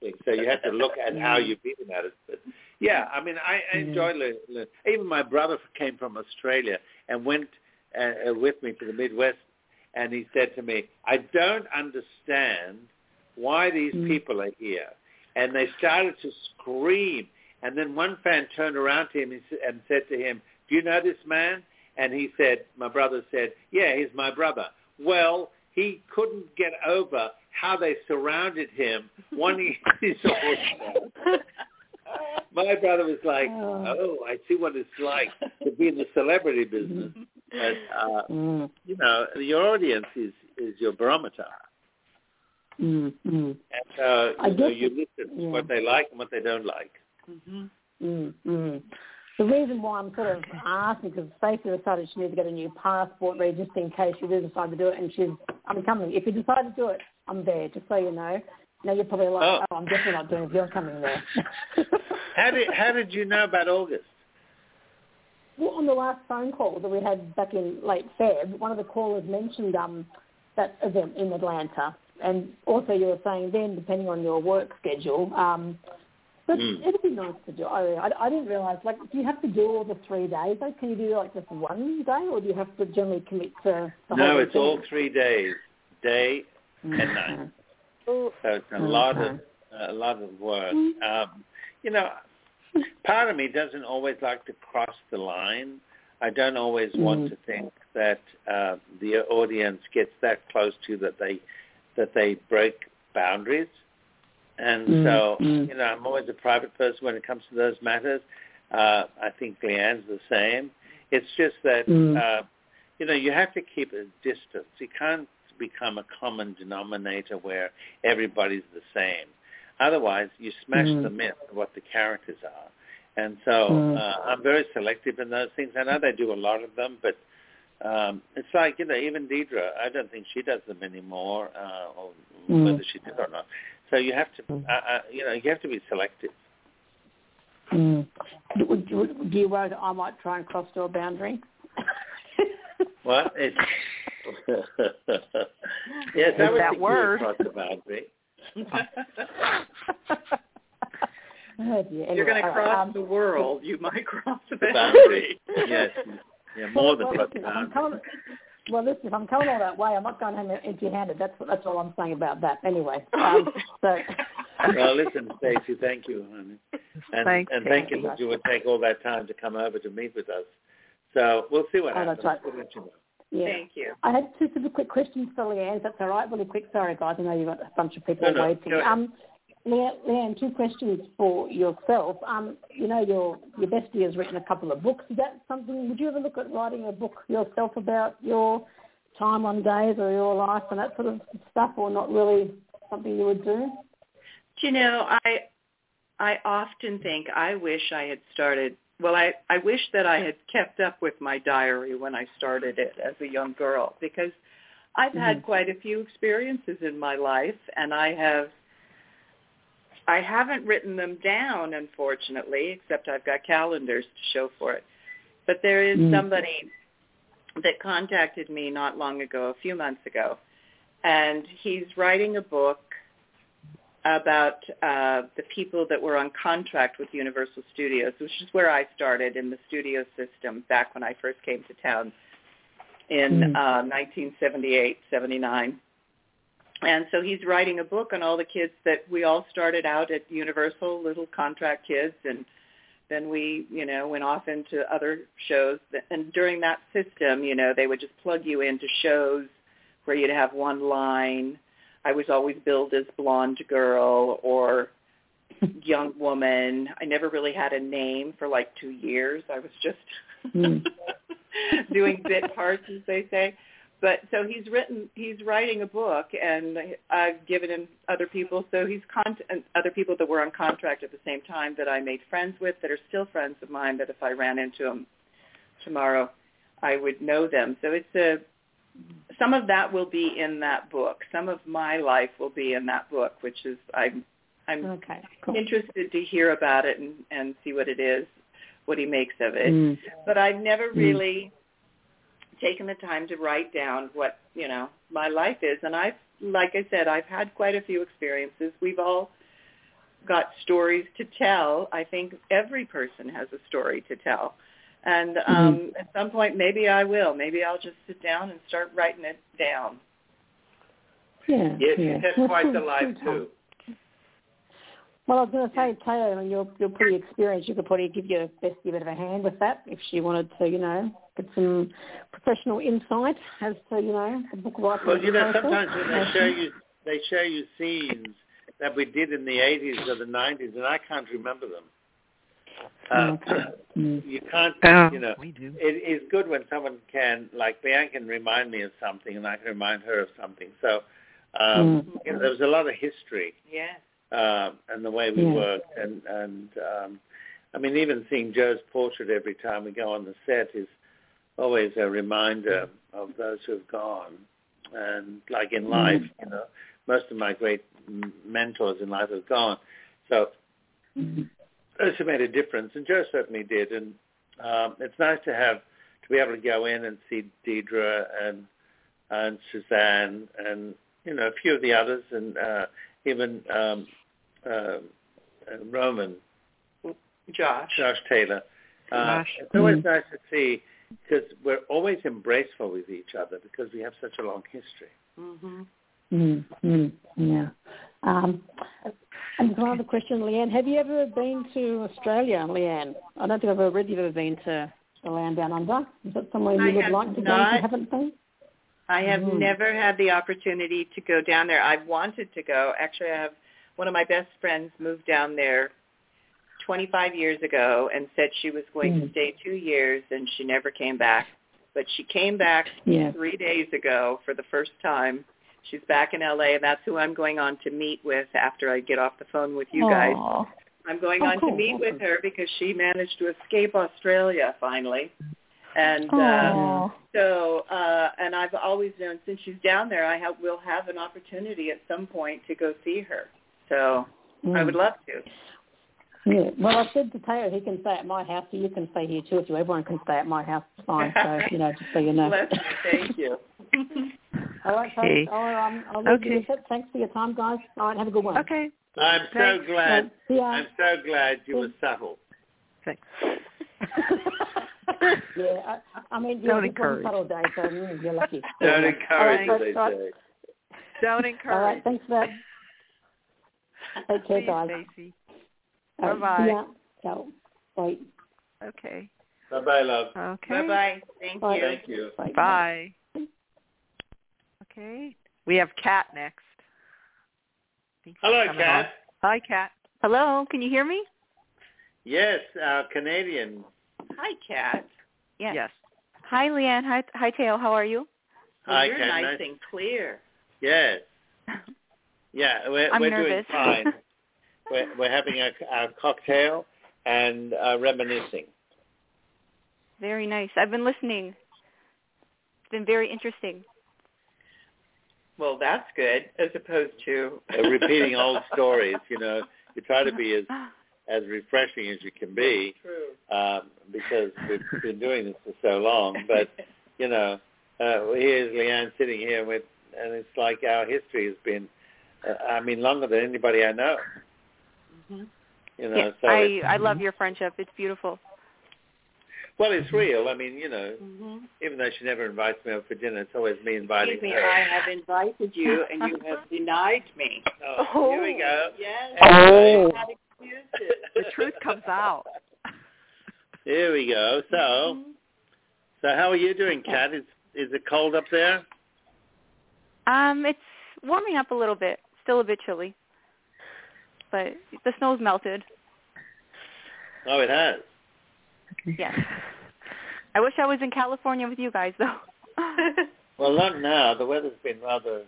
[SPEAKER 5] things. So you had to look at how you beat him at it. But yeah, I mean, I, I enjoy learning. Even my brother came from Australia and went uh, with me to the Midwest, and he said to me, "I don't understand why these
[SPEAKER 9] Mm.
[SPEAKER 5] people are here." And they started to scream. And then one fan turned around to him and said to him, "Do you know this man?" And he said, "My brother said, yeah, he's my brother." Well, he couldn't get over how they surrounded him, wanting his horse. My brother was like,
[SPEAKER 9] Oh.
[SPEAKER 5] "Oh, I see what it's like to be in the celebrity [laughs] business." But uh,
[SPEAKER 9] Mm,
[SPEAKER 5] you know, your audience is is your barometer,
[SPEAKER 9] mm, mm,
[SPEAKER 5] and so
[SPEAKER 9] I
[SPEAKER 5] you know you listen
[SPEAKER 9] yeah.
[SPEAKER 5] what they like and what they don't like.
[SPEAKER 4] Mhm.
[SPEAKER 9] mm, mm. The reason why I'm sort of asking because Stacey decided she needs to get a new passport ready just in case she does decide to do it, and she's I'm coming. If you decide to do it, I'm there. Just so you know. Now you're probably like,
[SPEAKER 5] Oh.
[SPEAKER 9] oh, I'm definitely not doing it. You're coming there. [laughs]
[SPEAKER 5] How did how did you know about August?
[SPEAKER 9] Well, on the last phone call that we had back in late Feb, one of the callers mentioned um, that event in Atlanta, and also you were saying then, depending on your work schedule, um, but
[SPEAKER 5] Mm.
[SPEAKER 9] it'd be nice to do. I, I, I didn't realise, like, do you have to do all the three days? Like, can you do like just one day, or do you have to generally commit to? The
[SPEAKER 5] No,
[SPEAKER 9] whole
[SPEAKER 5] it's all three days, day and night. So it's a lot of a lot of work. Um, you know, part of me doesn't always like to cross the line. I don't always want
[SPEAKER 9] Mm.
[SPEAKER 5] to think that uh, the audience gets that close to that they that they break boundaries. And
[SPEAKER 9] Mm,
[SPEAKER 5] so, you know, I'm always a private person when it comes to those matters. Uh, I think Leann's the same. It's just that,
[SPEAKER 9] Mm.
[SPEAKER 5] uh, you know, you have to keep a distance. You can't become a common denominator where everybody's the same. Otherwise, you smash
[SPEAKER 9] Mm.
[SPEAKER 5] the myth of what the characters are. And so
[SPEAKER 9] Mm.
[SPEAKER 5] uh, I'm very selective in those things. I know they do a lot of them, but um, it's like, you know, even Deidre, I don't think she does them anymore, uh, or
[SPEAKER 9] Mm.
[SPEAKER 5] whether she did or not. So you have to,
[SPEAKER 9] Mm.
[SPEAKER 5] uh, uh, you know, you have to be selective.
[SPEAKER 9] Mm. Do, do, do you worry that I might try and cross your boundary? [laughs]
[SPEAKER 5] What? It's, [laughs] [laughs] yes, I
[SPEAKER 2] Is
[SPEAKER 5] would
[SPEAKER 2] that
[SPEAKER 5] think
[SPEAKER 2] word?
[SPEAKER 5] you would cross the boundary. [laughs]
[SPEAKER 9] Oh, dear.
[SPEAKER 4] You're going to cross
[SPEAKER 9] um,
[SPEAKER 4] the world. You might cross the
[SPEAKER 5] The
[SPEAKER 4] boundary.
[SPEAKER 5] boundary. yes. Yeah, [laughs] more than
[SPEAKER 9] well,
[SPEAKER 5] the
[SPEAKER 9] listen, if I'm
[SPEAKER 5] boundary.
[SPEAKER 9] coming, well, listen, if I'm coming all that way, I'm not going home empty-handed. That's that's all I'm saying about that. Anyway, um, [laughs] so
[SPEAKER 5] Well, listen, Stacey, thank you, honey. And,
[SPEAKER 2] Thanks,
[SPEAKER 5] and thank you that you would take all that time to come over to meet with us. So we'll see what
[SPEAKER 9] Oh,
[SPEAKER 5] happens.
[SPEAKER 9] that's right.
[SPEAKER 5] We'll let you know.
[SPEAKER 9] Yeah.
[SPEAKER 4] Thank you.
[SPEAKER 9] I had two super quick questions for Leann. That's all right, really quick. Sorry, guys. I know you've got a bunch of people
[SPEAKER 5] No, no,
[SPEAKER 9] waiting. Um, Leann, Leann, two questions for yourself. Um, you know, your your bestie has written a couple of books. Is that something? Would you ever look at writing a book yourself about your time on days or your life and that sort of stuff, or not really something you would do?
[SPEAKER 4] Do you know, I I often think I wish I had started. Well, I I wish that I had kept up with my diary when I started it as a young girl because I've had quite a few experiences in my life, and I have. I haven't written them down, unfortunately, except I've got calendars to show for it. But there is
[SPEAKER 9] Mm.
[SPEAKER 4] somebody that contacted me not long ago, a few months ago, and he's writing a book about uh, the people that were on contract with Universal Studios, which is where I started in the studio system back when I first came to town in
[SPEAKER 9] Mm.
[SPEAKER 4] uh, 1978, 79. And so he's writing a book on all the kids that we all started out at Universal, little contract kids, and then we, you know, went off into other shows. And during that system, you know, they would just plug you into shows where you'd have one line. I was always billed as blonde girl or [laughs] young woman. I never really had a name for like two years. I was just
[SPEAKER 9] Mm. [laughs]
[SPEAKER 4] doing bit parts, as they say. But so he's written, he's writing a book, and I've given him other people. So he's con- other people that were on contract at the same time that I made friends with, that are still friends of mine. That if I ran into them tomorrow, I would know them. So it's a some of that will be in that book. Some of my life will be in that book, which is I'm I'm
[SPEAKER 9] Okay. Cool.
[SPEAKER 4] interested to hear about it and and see what it is, what he makes of it.
[SPEAKER 9] Mm.
[SPEAKER 4] But I've never
[SPEAKER 9] Mm.
[SPEAKER 4] really taken the time to write down what you know my life is, and I've like I said, I've had quite a few experiences. We've all got stories to tell. I think every person has a story to tell. And um, at some point, maybe I will. Maybe I'll just sit down and start writing it down.
[SPEAKER 9] Yeah.
[SPEAKER 5] Yes,
[SPEAKER 9] yeah.
[SPEAKER 5] she's
[SPEAKER 9] Well,
[SPEAKER 5] quite the life too.
[SPEAKER 9] Well, I was going to say, Taylor, I mean, you're you're pretty experienced. You could probably give your bestie a bit of a hand with that if she wanted to, you know, get some professional insight as to, you know, the book writing.
[SPEAKER 5] Well, you know,
[SPEAKER 9] process.
[SPEAKER 5] sometimes when they show you they show you scenes that we did in the 80s or the 90s, and I can't remember them. Uh,
[SPEAKER 9] Mm.
[SPEAKER 5] you can't,
[SPEAKER 2] Oh,
[SPEAKER 5] you know.
[SPEAKER 2] we do.
[SPEAKER 5] It is good when someone can, like Leann can remind me of something, and I can remind her of something. So, um,
[SPEAKER 9] Mm.
[SPEAKER 5] you know, there was a lot of history
[SPEAKER 4] Yeah.
[SPEAKER 5] um, and the way we
[SPEAKER 9] Yeah.
[SPEAKER 5] worked, and and um, I mean, even seeing Joe's portrait every time we go on the set is always a reminder of those who have gone. And like in life, you know, most of my great m- mentors in life have gone. So those have made a difference, and Joe certainly did. And um, it's nice to have to be able to go in and see Deidre and and Suzanne and you know a few of the others, and uh, even um, uh, uh, Roman,
[SPEAKER 4] Josh.
[SPEAKER 5] Josh Taylor. Uh,
[SPEAKER 2] Josh.
[SPEAKER 5] it's always
[SPEAKER 9] Mm.
[SPEAKER 5] nice to see because we're always embraceful with each other because we have such a long history.
[SPEAKER 4] Mm-hmm.
[SPEAKER 9] Mm, mm, yeah. Um, and there's one other question, Leann. Have you ever been to Australia, Leann? I don't think I've ever you've ever been to the land down under. Is that somewhere you
[SPEAKER 4] I
[SPEAKER 9] would like to go if you haven't been?
[SPEAKER 4] I have
[SPEAKER 9] Mhm.
[SPEAKER 4] never had the opportunity to go down there. I've wanted to go. Actually, I have one of my best friends moved down there 25 years ago and said she was going to
[SPEAKER 9] Mm.
[SPEAKER 4] stay two years, and she never came back. But she came back
[SPEAKER 9] Yeah.
[SPEAKER 4] three days ago for the first time. She's back in LA, and that's who I'm going on to meet with after I get off the phone with you guys. I'm going
[SPEAKER 9] Oh,
[SPEAKER 4] on
[SPEAKER 9] cool.
[SPEAKER 4] to meet with her because she managed to escape Australia finally. And uh, so, uh, and I've always known since she's down there, I have, will have an opportunity at some point to go see her. So I
[SPEAKER 9] Mm.
[SPEAKER 4] would love to.
[SPEAKER 9] Yeah. Well, I said to Taylor he can stay at my house, so you can stay here too. If you everyone can stay at my house, it's fine. So [laughs] you know, just so you know.
[SPEAKER 4] Bless you. Thank you.
[SPEAKER 9] All right,
[SPEAKER 2] Okay.
[SPEAKER 9] folks. I'll, um, I'll leave you
[SPEAKER 2] Okay.
[SPEAKER 9] with it. Thanks for your time, guys. All right, have a good one.
[SPEAKER 2] Okay.
[SPEAKER 5] I'm so glad.
[SPEAKER 9] See ya.
[SPEAKER 5] I'm so glad you were subtle.
[SPEAKER 2] Thanks. [laughs]
[SPEAKER 9] yeah, I, I mean,
[SPEAKER 2] Don't
[SPEAKER 9] yeah, it's
[SPEAKER 2] encourage.
[SPEAKER 9] subtle day, so mm, you're lucky. [laughs]
[SPEAKER 5] Don't
[SPEAKER 9] All right,
[SPEAKER 5] encourage,
[SPEAKER 9] folks,
[SPEAKER 5] as they
[SPEAKER 9] all right.
[SPEAKER 5] say.
[SPEAKER 2] Don't encourage. [laughs]
[SPEAKER 9] All right,
[SPEAKER 2] encourage.
[SPEAKER 9] thanks for that. Take care,
[SPEAKER 2] Please,
[SPEAKER 9] guys.
[SPEAKER 2] Stacy.
[SPEAKER 9] All right,
[SPEAKER 2] Bye-bye.
[SPEAKER 9] see ya. Ciao. Bye.
[SPEAKER 2] Okay.
[SPEAKER 5] Bye-bye, love.
[SPEAKER 2] Okay.
[SPEAKER 4] Bye-bye. Thank
[SPEAKER 9] Bye.
[SPEAKER 4] you.
[SPEAKER 5] Thank you.
[SPEAKER 9] Bye.
[SPEAKER 2] Bye. Okay. We have Kat next. I think she's
[SPEAKER 5] Hello,
[SPEAKER 2] coming
[SPEAKER 5] Kat.
[SPEAKER 2] on. Hi, Kat.
[SPEAKER 10] Hello, can you hear me?
[SPEAKER 5] Yes, our Canadian.
[SPEAKER 4] Hi, Kat.
[SPEAKER 10] Yes.
[SPEAKER 2] Yes.
[SPEAKER 10] Hi, Leann. Hi, hi, Thaao. How are you?
[SPEAKER 4] Well,
[SPEAKER 5] Hi,
[SPEAKER 4] you're
[SPEAKER 5] Kat.
[SPEAKER 4] nice
[SPEAKER 5] Nice-
[SPEAKER 4] and clear.
[SPEAKER 5] Yes. [laughs] Yeah, we're,
[SPEAKER 10] I'm
[SPEAKER 5] we're doing
[SPEAKER 10] nervous.
[SPEAKER 5] fine. [laughs] we're, we're having a, a cocktail and uh, reminiscing.
[SPEAKER 10] Very nice. I've been listening. It's been very interesting.
[SPEAKER 4] Well, that's good, as opposed to [laughs]
[SPEAKER 5] Uh, repeating old stories, you know. You try to be as as refreshing as you can be
[SPEAKER 4] True.
[SPEAKER 5] um, because we've been doing this for so long. But [laughs] you know, uh, here's Leann sitting here with, and it's like our history has been, uh, I mean, longer than anybody I know.
[SPEAKER 4] Mhm.
[SPEAKER 5] You know,
[SPEAKER 10] Yeah,
[SPEAKER 5] so
[SPEAKER 10] I I love your friendship. It's beautiful.
[SPEAKER 5] Well, it's real. I mean, you know,
[SPEAKER 4] hmm
[SPEAKER 5] even though she never invites me over for dinner, it's always me inviting
[SPEAKER 4] Excuse me,
[SPEAKER 5] her.
[SPEAKER 4] I have invited you, and you have [laughs] denied me. [laughs]
[SPEAKER 5] Oh, here we go.
[SPEAKER 4] Yes.
[SPEAKER 2] Oh.
[SPEAKER 4] I had. [laughs]
[SPEAKER 2] The truth comes out.
[SPEAKER 5] Here we go. So, so how are you doing, Kat? Is is it cold up there?
[SPEAKER 10] Um, it's warming up a little bit. Still a bit chilly, but the snow's melted.
[SPEAKER 5] Oh, it has.
[SPEAKER 10] Yes. I wish I was in California with you guys, though. [laughs]
[SPEAKER 5] Well, not now. The weather's been rather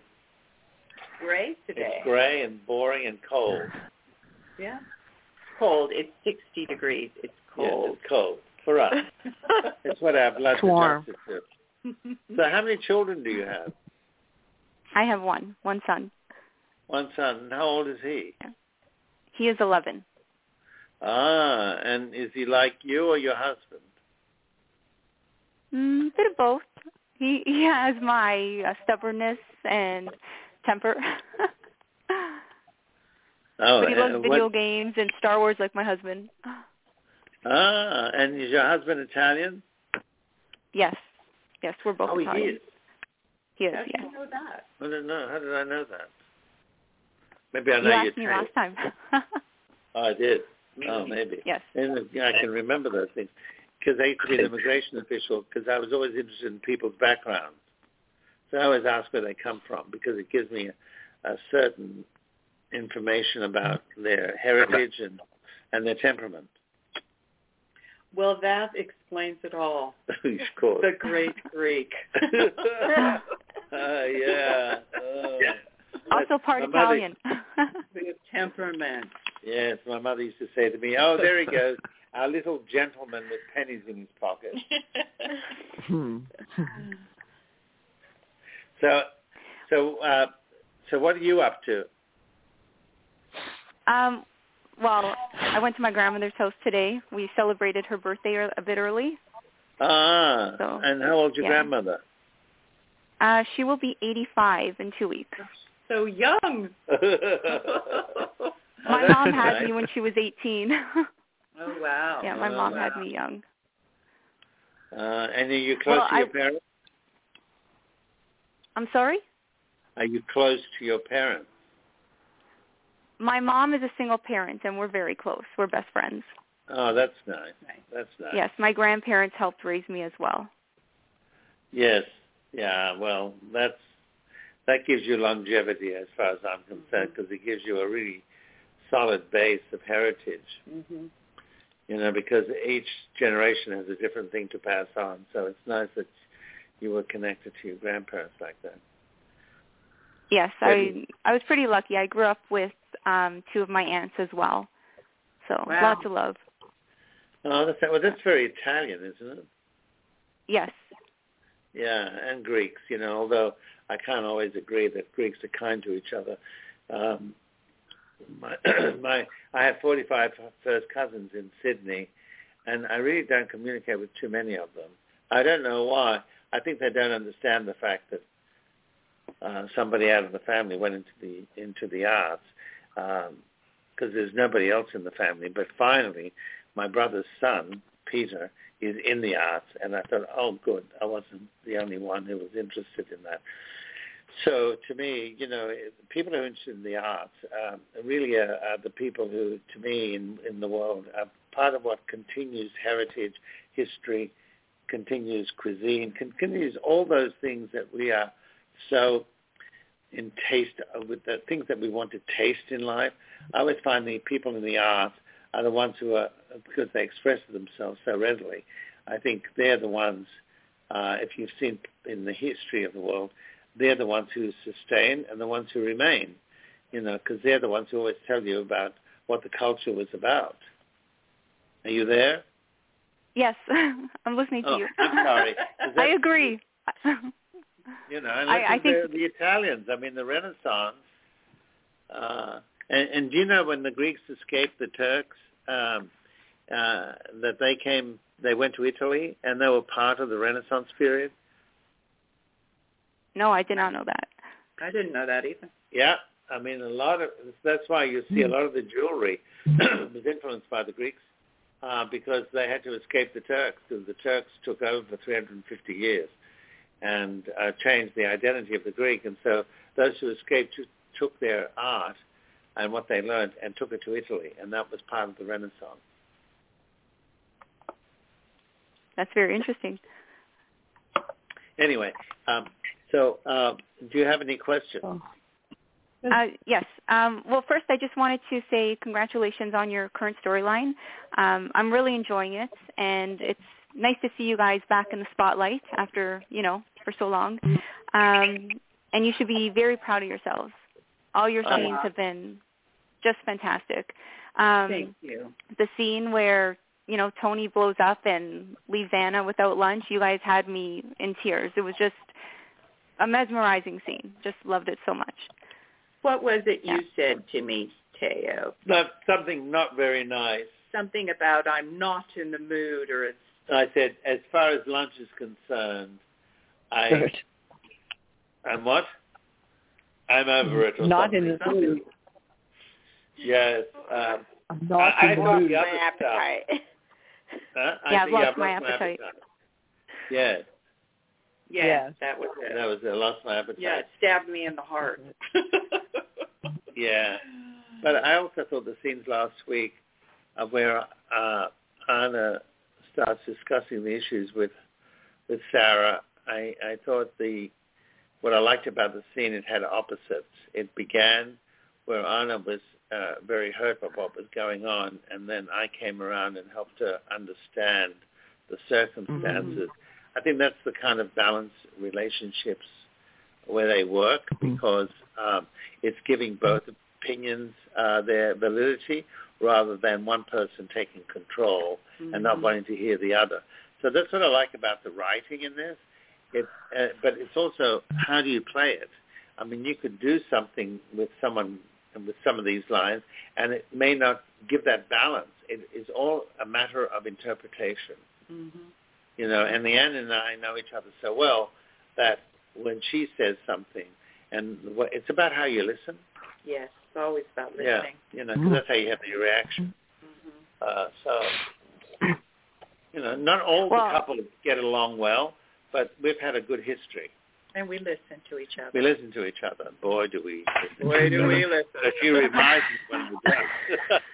[SPEAKER 4] Gray today.
[SPEAKER 5] it's grey and boring and cold.
[SPEAKER 4] Yeah. Cold. It's 60 degrees. It's
[SPEAKER 5] Yes,
[SPEAKER 4] cold.
[SPEAKER 5] it's cold for us. [laughs] it's what our blood
[SPEAKER 2] It's warm.
[SPEAKER 5] adjusted to. So how many children do you have?
[SPEAKER 10] I have one, one son.
[SPEAKER 5] One son. And How old is he?
[SPEAKER 10] He is 11.
[SPEAKER 5] Ah, and is he like you or your husband?
[SPEAKER 10] Mm, bit of both. He [laughs] he has my uh, stubbornness and temper. [laughs]
[SPEAKER 5] Oh,
[SPEAKER 10] but he loves
[SPEAKER 5] uh,
[SPEAKER 10] video
[SPEAKER 5] what-
[SPEAKER 10] games and Star Wars like my husband. [gasps]
[SPEAKER 5] Ah, and is your husband Italian?
[SPEAKER 10] Yes. Yes, we're both
[SPEAKER 5] oh,
[SPEAKER 10] Italian.
[SPEAKER 5] he is.
[SPEAKER 10] He is,
[SPEAKER 4] How
[SPEAKER 10] yes.
[SPEAKER 4] you know that?
[SPEAKER 5] I don't know. How did I know that? Maybe I know
[SPEAKER 10] You
[SPEAKER 5] know
[SPEAKER 10] asked me last time. [laughs]
[SPEAKER 5] Oh, I did. Oh, maybe.
[SPEAKER 10] yes.
[SPEAKER 5] And I can remember those things because I used to be an immigration official because I was always interested in people's backgrounds. So I always ask where they come from because it gives me a, a certain information about their heritage and and their temperament.
[SPEAKER 4] Well, that explains it all. [laughs]
[SPEAKER 5] of course.
[SPEAKER 4] The great Greek. [laughs]
[SPEAKER 5] uh, yeah. Oh.
[SPEAKER 10] Also part
[SPEAKER 5] My mother-
[SPEAKER 10] Italian. [laughs]
[SPEAKER 4] the temperament.
[SPEAKER 5] Yes, my mother used to say to me, "Oh, there he goes, our little gentleman with pennies in his pocket." So, so, uh, so, what are you up to?
[SPEAKER 10] um, well, I went to my grandmother's house today. We celebrated her birthday a bit early.
[SPEAKER 5] Ah,
[SPEAKER 10] So,
[SPEAKER 5] and how old's your
[SPEAKER 10] yeah.
[SPEAKER 5] grandmother?
[SPEAKER 10] Uh, she will be 85 in two weeks.
[SPEAKER 4] So young. [laughs]
[SPEAKER 10] My
[SPEAKER 5] that's
[SPEAKER 10] mom had
[SPEAKER 5] nice.
[SPEAKER 10] me when she was 18. [laughs]
[SPEAKER 4] Oh wow.
[SPEAKER 10] yeah, my
[SPEAKER 5] Oh,
[SPEAKER 10] mom had me young.
[SPEAKER 5] Uh, and are you close
[SPEAKER 10] Well,
[SPEAKER 5] to your
[SPEAKER 10] I-
[SPEAKER 5] parents?
[SPEAKER 10] I'm sorry?
[SPEAKER 5] Are you close to your parents?
[SPEAKER 10] My mom is a single parent, and we're very close. We're best friends.
[SPEAKER 5] Oh, that's nice.
[SPEAKER 4] Nice.
[SPEAKER 5] That's nice.
[SPEAKER 10] Yes, my grandparents helped raise me as well.
[SPEAKER 5] Yes. Yeah. Well, that's that gives you longevity as far as I'm concerned because it gives you a really solid base of heritage.
[SPEAKER 4] hmm
[SPEAKER 5] You know, because each generation has a different thing to pass on. So it's nice that you were connected to your grandparents like that.
[SPEAKER 10] Yes, I I was pretty lucky. I grew up with um two of my aunts as well. So
[SPEAKER 4] Wow.
[SPEAKER 10] lots of love.
[SPEAKER 5] Oh, that's well. That's very Italian, isn't it?
[SPEAKER 10] Yes.
[SPEAKER 5] Yeah, and Greeks. You know, although I can't always agree that Greeks are kind to each other. Um, my, [clears throat] my, I have 45 first cousins in Sydney, and I really don't communicate with too many of them. I don't know why. I think they don't understand the fact that uh, somebody out of the family went into the into the arts because there's nobody else in the family. But finally, my brother's son, Peter, is in the arts, and I thought, oh, good, I wasn't the only one who was interested in that. So to me, you know, people who are interested in the arts um, really are, are the people who, to me, in, in the world, are part of what continues heritage, history, continues cuisine, continues all those things that we are so in taste uh, with the things that we want to taste in life. I always find the people in the arts are the ones who are, because they express themselves so readily, I think they're the ones, uh, if you've seen in the history of the world, they're the ones who sustain and the ones who remain, you know, because they're the ones who always tell you about what the culture was about. Are you there?
[SPEAKER 10] Yes. [laughs] I'm listening to
[SPEAKER 5] Oh,
[SPEAKER 10] you.
[SPEAKER 5] I'm sorry. [laughs]
[SPEAKER 10] I agree. [laughs]
[SPEAKER 5] You know, and
[SPEAKER 10] I- I think-
[SPEAKER 5] the, the Italians. I mean, the Renaissance. Uh, and, and do you know when the Greeks escaped the Turks, um, uh, that they came, they went to Italy, and they were part of the Renaissance period?
[SPEAKER 10] No, I did not know that.
[SPEAKER 4] I didn't know that either.
[SPEAKER 5] Yeah, I mean, a lot of that's why you see a lot of the jewelry [clears throat] was influenced by the Greeks uh, because they had to escape the Turks because the Turks took over for 350 years and uh, changed the identity of the Greek, and so those who escaped t- took their art and what they learned and took it to Italy, and that was part of the Renaissance.
[SPEAKER 10] That's very interesting.
[SPEAKER 5] Anyway, um, so uh, do you have any questions?
[SPEAKER 10] Uh, yes. Um, well, first, I just wanted to say congratulations on your current storyline. Um, I'm really enjoying it, and it's nice to see you guys back in the spotlight after, you know, for so long. Um, and you should be very proud of yourselves. All your
[SPEAKER 5] Oh,
[SPEAKER 10] scenes
[SPEAKER 4] wow.
[SPEAKER 10] have been just fantastic. Um,
[SPEAKER 4] Thank you.
[SPEAKER 10] the scene where you know Tony blows up and leaves Anna without lunch, you guys had me in tears. It was just a mesmerizing scene. Just loved it so much.
[SPEAKER 4] What was it
[SPEAKER 10] Yeah.
[SPEAKER 4] you said to me, Thaao?
[SPEAKER 5] Not something not very nice.
[SPEAKER 4] Something about I'm not in the mood, or it's
[SPEAKER 5] I said, as far as lunch is concerned, I [laughs]
[SPEAKER 1] Good.
[SPEAKER 5] I'm what? I'm over it. Or
[SPEAKER 1] Not
[SPEAKER 5] something.
[SPEAKER 1] in the mood.
[SPEAKER 5] Yes. Um,
[SPEAKER 1] I'm not
[SPEAKER 5] I- I
[SPEAKER 1] in the
[SPEAKER 5] thought
[SPEAKER 1] My appetite.
[SPEAKER 5] huh? I
[SPEAKER 10] Yeah, I've lost
[SPEAKER 5] I've
[SPEAKER 10] my
[SPEAKER 5] lost
[SPEAKER 10] appetite.
[SPEAKER 5] Yes,
[SPEAKER 4] yes,
[SPEAKER 1] Yes.
[SPEAKER 4] that was it.
[SPEAKER 5] that was it. I lost my appetite.
[SPEAKER 4] Yeah, it stabbed me in the heart. [laughs]
[SPEAKER 5] Yeah. But I also thought the scenes last week of where uh, Anna starts discussing the issues with with Sarah, I, I thought the what I liked about the scene it had opposites. It began where Anna was uh, very hurt by what was going on, and then I came around and helped her understand the circumstances. I think that's the kind of balanced relationships where they work because um, it's giving both opinions uh, their validity rather than one person taking control and not wanting to hear the other. So that's what I like about the writing in this. It, uh, but it's also how do you play it? I mean, you could do something with someone with some of these lines, and it may not give that balance. It is all a matter of interpretation
[SPEAKER 4] mm-hmm.
[SPEAKER 5] You know, and Leann and I know each other so well that when she says something, and what, it's about how you listen.
[SPEAKER 4] Yes, it's always about listening.
[SPEAKER 5] Yeah, you know, 'cause that's how you have the reaction.
[SPEAKER 4] Mm-hmm.
[SPEAKER 5] Uh, so, you know, not all
[SPEAKER 10] Well-
[SPEAKER 5] the couples get along well, but we've had a good history.
[SPEAKER 4] And we listen to each other.
[SPEAKER 5] We listen to each other. Boy, do we! listen
[SPEAKER 4] Boy, do we listen.
[SPEAKER 5] She reminds me when we don't. [laughs]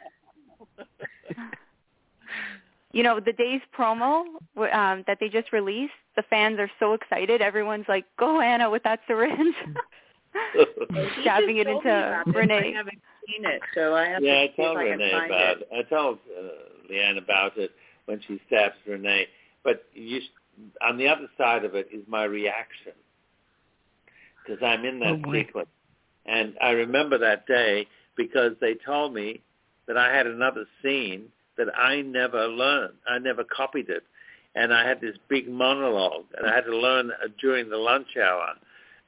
[SPEAKER 10] You know, the day's promo um, that they just released, the fans are so excited. Everyone's like, "Go Anna with that syringe." [laughs] [laughs]
[SPEAKER 4] She
[SPEAKER 10] Jabbing
[SPEAKER 4] just
[SPEAKER 10] it into
[SPEAKER 4] about.
[SPEAKER 10] Renee.
[SPEAKER 4] I haven't seen it, so I have
[SPEAKER 5] yeah, I
[SPEAKER 4] to see if
[SPEAKER 5] told
[SPEAKER 4] I can
[SPEAKER 5] Renee
[SPEAKER 4] find
[SPEAKER 5] about
[SPEAKER 4] it.
[SPEAKER 5] it. I told uh, Leann about it when she stabs Renee. But you, on the other side of it is my reaction because I'm in that
[SPEAKER 1] Oh,
[SPEAKER 5] sequence, and I remember that day because they told me that I had another scene that I never learned. I never copied it, and I had this big monologue, and I had to learn uh, during the lunch hour,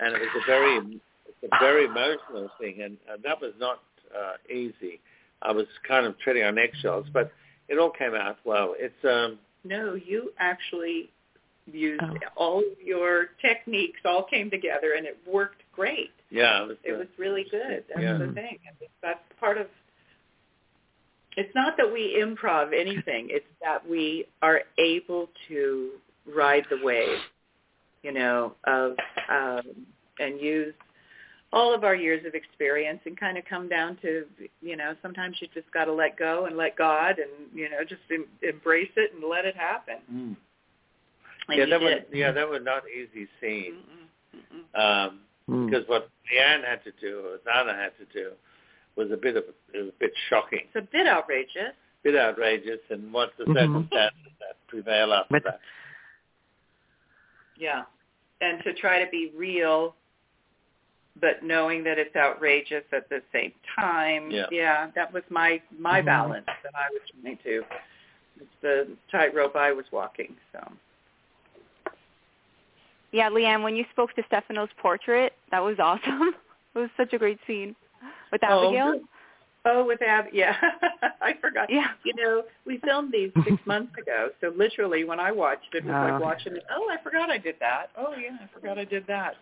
[SPEAKER 5] and it was a very it's a very emotional thing, and, and that was not uh, easy. I was kind of treading on eggshells, but it all came out well. It's um,
[SPEAKER 4] No, you actually used
[SPEAKER 1] Oh.
[SPEAKER 4] all of your techniques all came together and it worked great.
[SPEAKER 5] yeah, it was,
[SPEAKER 4] It
[SPEAKER 5] uh,
[SPEAKER 4] was really good. That's
[SPEAKER 5] Yeah.
[SPEAKER 4] the thing. I that's part of it's not that we improv anything, it's that we are able to ride the wave, you know, of um and use all of our years of experience and kind of come down to, you know, sometimes you just got to let go and let God and, you know, just em- embrace it and let it happen.
[SPEAKER 5] mm.
[SPEAKER 4] And
[SPEAKER 5] yeah,
[SPEAKER 4] you
[SPEAKER 5] that was yeah, that was not easy scene.
[SPEAKER 4] Mm-mm, mm-mm.
[SPEAKER 5] Um,
[SPEAKER 1] Mm.
[SPEAKER 5] because what Leann had to do, or Zana had to do, was a bit of it was a bit shocking,
[SPEAKER 4] It's a bit outrageous.
[SPEAKER 5] a bit outrageous, and what the
[SPEAKER 1] Mhm.
[SPEAKER 5] circumstances that prevail after
[SPEAKER 1] But-
[SPEAKER 5] that.
[SPEAKER 4] Yeah. And to try to be real, but knowing that it's outrageous at the same time.
[SPEAKER 5] Yeah.
[SPEAKER 4] that was my my
[SPEAKER 1] Mhm.
[SPEAKER 4] balance that I was trying to. It's the tightrope I was walking. So.
[SPEAKER 10] Yeah, Leann, when you spoke to Stefano's portrait, that was awesome. [laughs] It was such a great scene with
[SPEAKER 4] Oh,
[SPEAKER 10] Abigail.
[SPEAKER 4] good. Oh, with Ab, yeah, [laughs] I forgot.
[SPEAKER 10] Yeah.
[SPEAKER 4] You know, we filmed these six [laughs] months ago, so literally when I watched it, it was
[SPEAKER 1] Ah.
[SPEAKER 4] like watching it. Oh, I forgot I did that. Oh, yeah, I forgot I did that.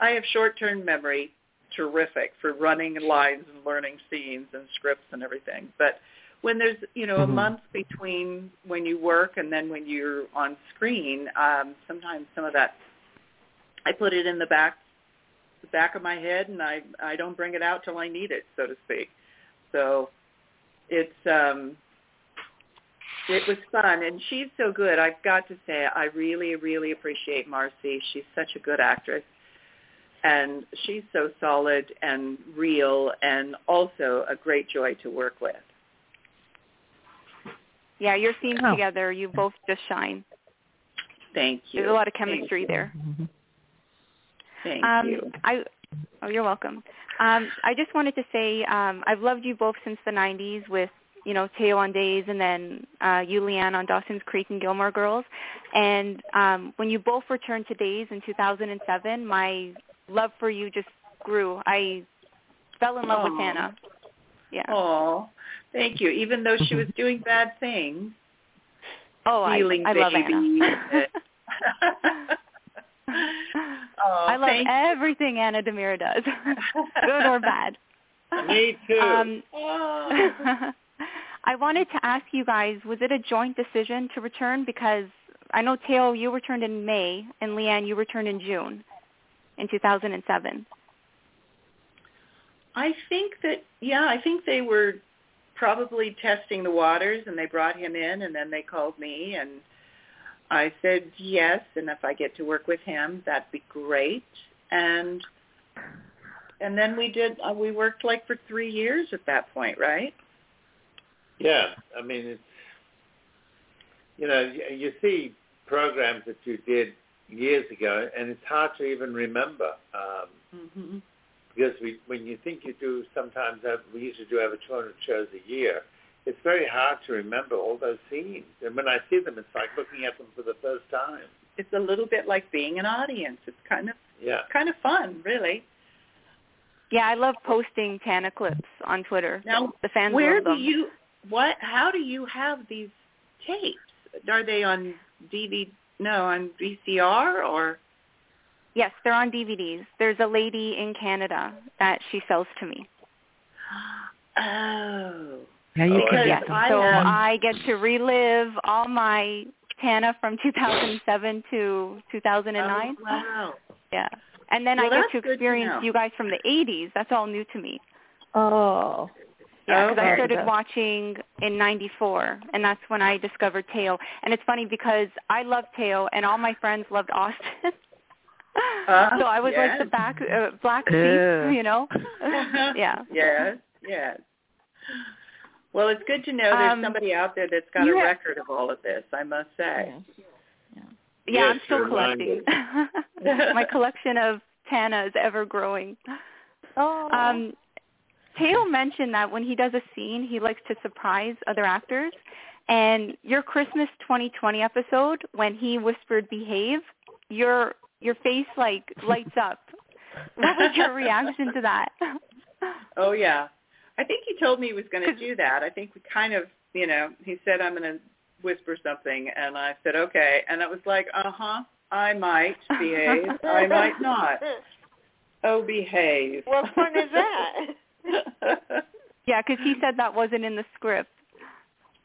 [SPEAKER 4] I have short-term memory, terrific for running lines and learning scenes and scripts and everything. But when there's, you know, a
[SPEAKER 1] Mhm.
[SPEAKER 4] month between when you work and then when you're on screen, um, sometimes some of that, I put it in the back the back of my head and I I don't bring it out till I need it, so to speak. So it's um it was fun and she's so good. I've got to say I really really appreciate Marci. She's such a good actress. And she's so solid and real and also a great joy to work with.
[SPEAKER 10] Yeah, your scenes
[SPEAKER 1] Oh.
[SPEAKER 10] together, you both just shine.
[SPEAKER 4] Thank you.
[SPEAKER 10] There's a lot of chemistry
[SPEAKER 4] you.
[SPEAKER 10] there.
[SPEAKER 1] Mhm.
[SPEAKER 4] Thank
[SPEAKER 10] um,
[SPEAKER 4] you.
[SPEAKER 10] I, oh, you're welcome. Um, I just wanted to say um, I've loved you both since the '90s with you know, Thaao on Days and then uh, you, Leann, on Dawson's Creek and Gilmore Girls. And um, when you both returned to Days in 2007, my love for you just grew. I fell in love
[SPEAKER 4] Aw.
[SPEAKER 10] with Hannah. Yeah.
[SPEAKER 4] Oh, thank you. Even though she was doing bad things,
[SPEAKER 10] Oh, I, I love
[SPEAKER 4] babies.
[SPEAKER 10] Anna. [laughs] [laughs]
[SPEAKER 4] oh,
[SPEAKER 10] I love everything Anna DiMera does, [laughs] good or bad. [laughs]
[SPEAKER 5] Me too.
[SPEAKER 10] Um,
[SPEAKER 4] Oh. [laughs]
[SPEAKER 10] I wanted to ask you guys, was it a joint decision to return? Because I know Thaao, you returned in May, and Leann, you returned in June, in 2007.
[SPEAKER 4] I think that yeah, I think they were probably testing the waters and they brought him in and then they called me and I said yes and if I get to work with him that'd be great and and then we did uh, we worked like for 3 years at that point, right?
[SPEAKER 5] Yeah, I mean, it's you know you, you see programs that you did years ago, and it's hard to even remember um,
[SPEAKER 4] Mhm.
[SPEAKER 5] because we, when you think you do, sometimes uh, we used to do over 200 shows a year. It's very hard to remember all those scenes, and when I see them, it's like looking at them for the first time.
[SPEAKER 4] It's a little bit like being an audience. It's kind of
[SPEAKER 5] Yeah.
[SPEAKER 4] kind of fun, really.
[SPEAKER 10] Yeah, I love posting Tana clips on Twitter.
[SPEAKER 4] Now,
[SPEAKER 10] the fans
[SPEAKER 4] Where
[SPEAKER 10] love
[SPEAKER 4] do you what how do you have these tapes? Are they on DVD no, on VCR or
[SPEAKER 10] Yes, they're on DVDs. There's a lady in Canada that she sells to me.
[SPEAKER 4] Oh. [gasps]
[SPEAKER 2] Yeah, you can get
[SPEAKER 4] Because I
[SPEAKER 10] so I get to relive all my Tana from 2007 to 2009.
[SPEAKER 4] Oh, wow.
[SPEAKER 10] Yeah. And then
[SPEAKER 4] Well,
[SPEAKER 10] I get to
[SPEAKER 4] good to
[SPEAKER 10] experience you guys from the 80s. That's all new to me.
[SPEAKER 3] Oh.
[SPEAKER 10] Yeah, because I started watching in '94, and that's when I discovered Thaao. And it's funny because I love Thaao, and all my friends loved Austin.
[SPEAKER 4] Uh, [laughs]
[SPEAKER 10] so I was like the back uh, black sheep,
[SPEAKER 2] Yeah.
[SPEAKER 10] you know. [laughs] [laughs] yeah.
[SPEAKER 4] Yes, yes. Well, it's good to know there's
[SPEAKER 10] Um,
[SPEAKER 4] somebody out there that's got a
[SPEAKER 10] have-
[SPEAKER 4] record of all of this, I must say.
[SPEAKER 10] Yeah,
[SPEAKER 5] Yes,
[SPEAKER 10] I'm still collecting. [laughs] my collection of Tana is ever growing.
[SPEAKER 3] Oh.
[SPEAKER 10] Um, Thaao mentioned that when he does a scene, he likes to surprise other actors. And your Christmas 2020 episode, when he whispered "behave," your your face like lights up. What was your reaction to that? [laughs]
[SPEAKER 4] Oh yeah. I think he told me he was going to do that. I think we kind of, you know, he said I'm going to whisper something and I said okay and it was like, "Uh-huh, I might behave. I might not." [laughs] Oh, behave.
[SPEAKER 1] What fun is that? [laughs]
[SPEAKER 10] yeah, because he said that wasn't in the script.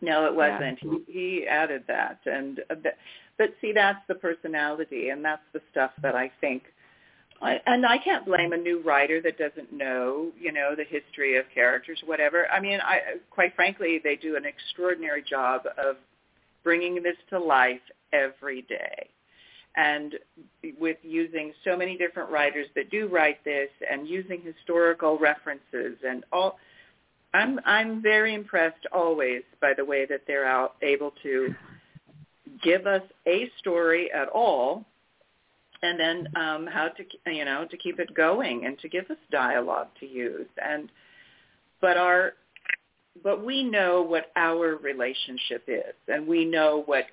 [SPEAKER 4] No, it wasn't. He he added that, and uh, but, but see, that's the personality, and that's the stuff that I think. I, and I can't blame a new writer that doesn't know, you know, the history of characters, whatever. I mean, I quite frankly, they do an extraordinary job of bringing this to life every day, and with using so many different writers that do write this, and using historical references and all. I'm I'm very impressed always by the way that they're out able to give us a story at all, and then um, how to you know to keep it going and to give us dialogue to use and but our but we know what our relationship is and we know what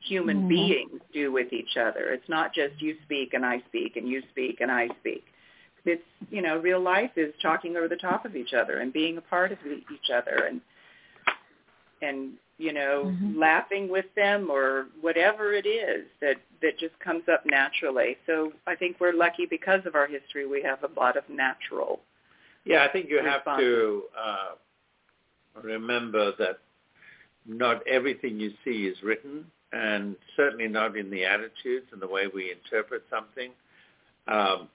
[SPEAKER 4] human
[SPEAKER 3] Mhm.
[SPEAKER 4] beings do with each other. It's not just you speak and I speak and you speak and I speak it's you know real life is talking over the top of each other and being a part of each other and and you know
[SPEAKER 3] Mhm.
[SPEAKER 4] laughing with them or whatever it is that that just comes up naturally so i think we're lucky because of our history we have a lot of natural
[SPEAKER 5] Yeah, I think you have to uh, remember that not everything you see is written, and certainly not in the attitudes and the way we interpret something. Um,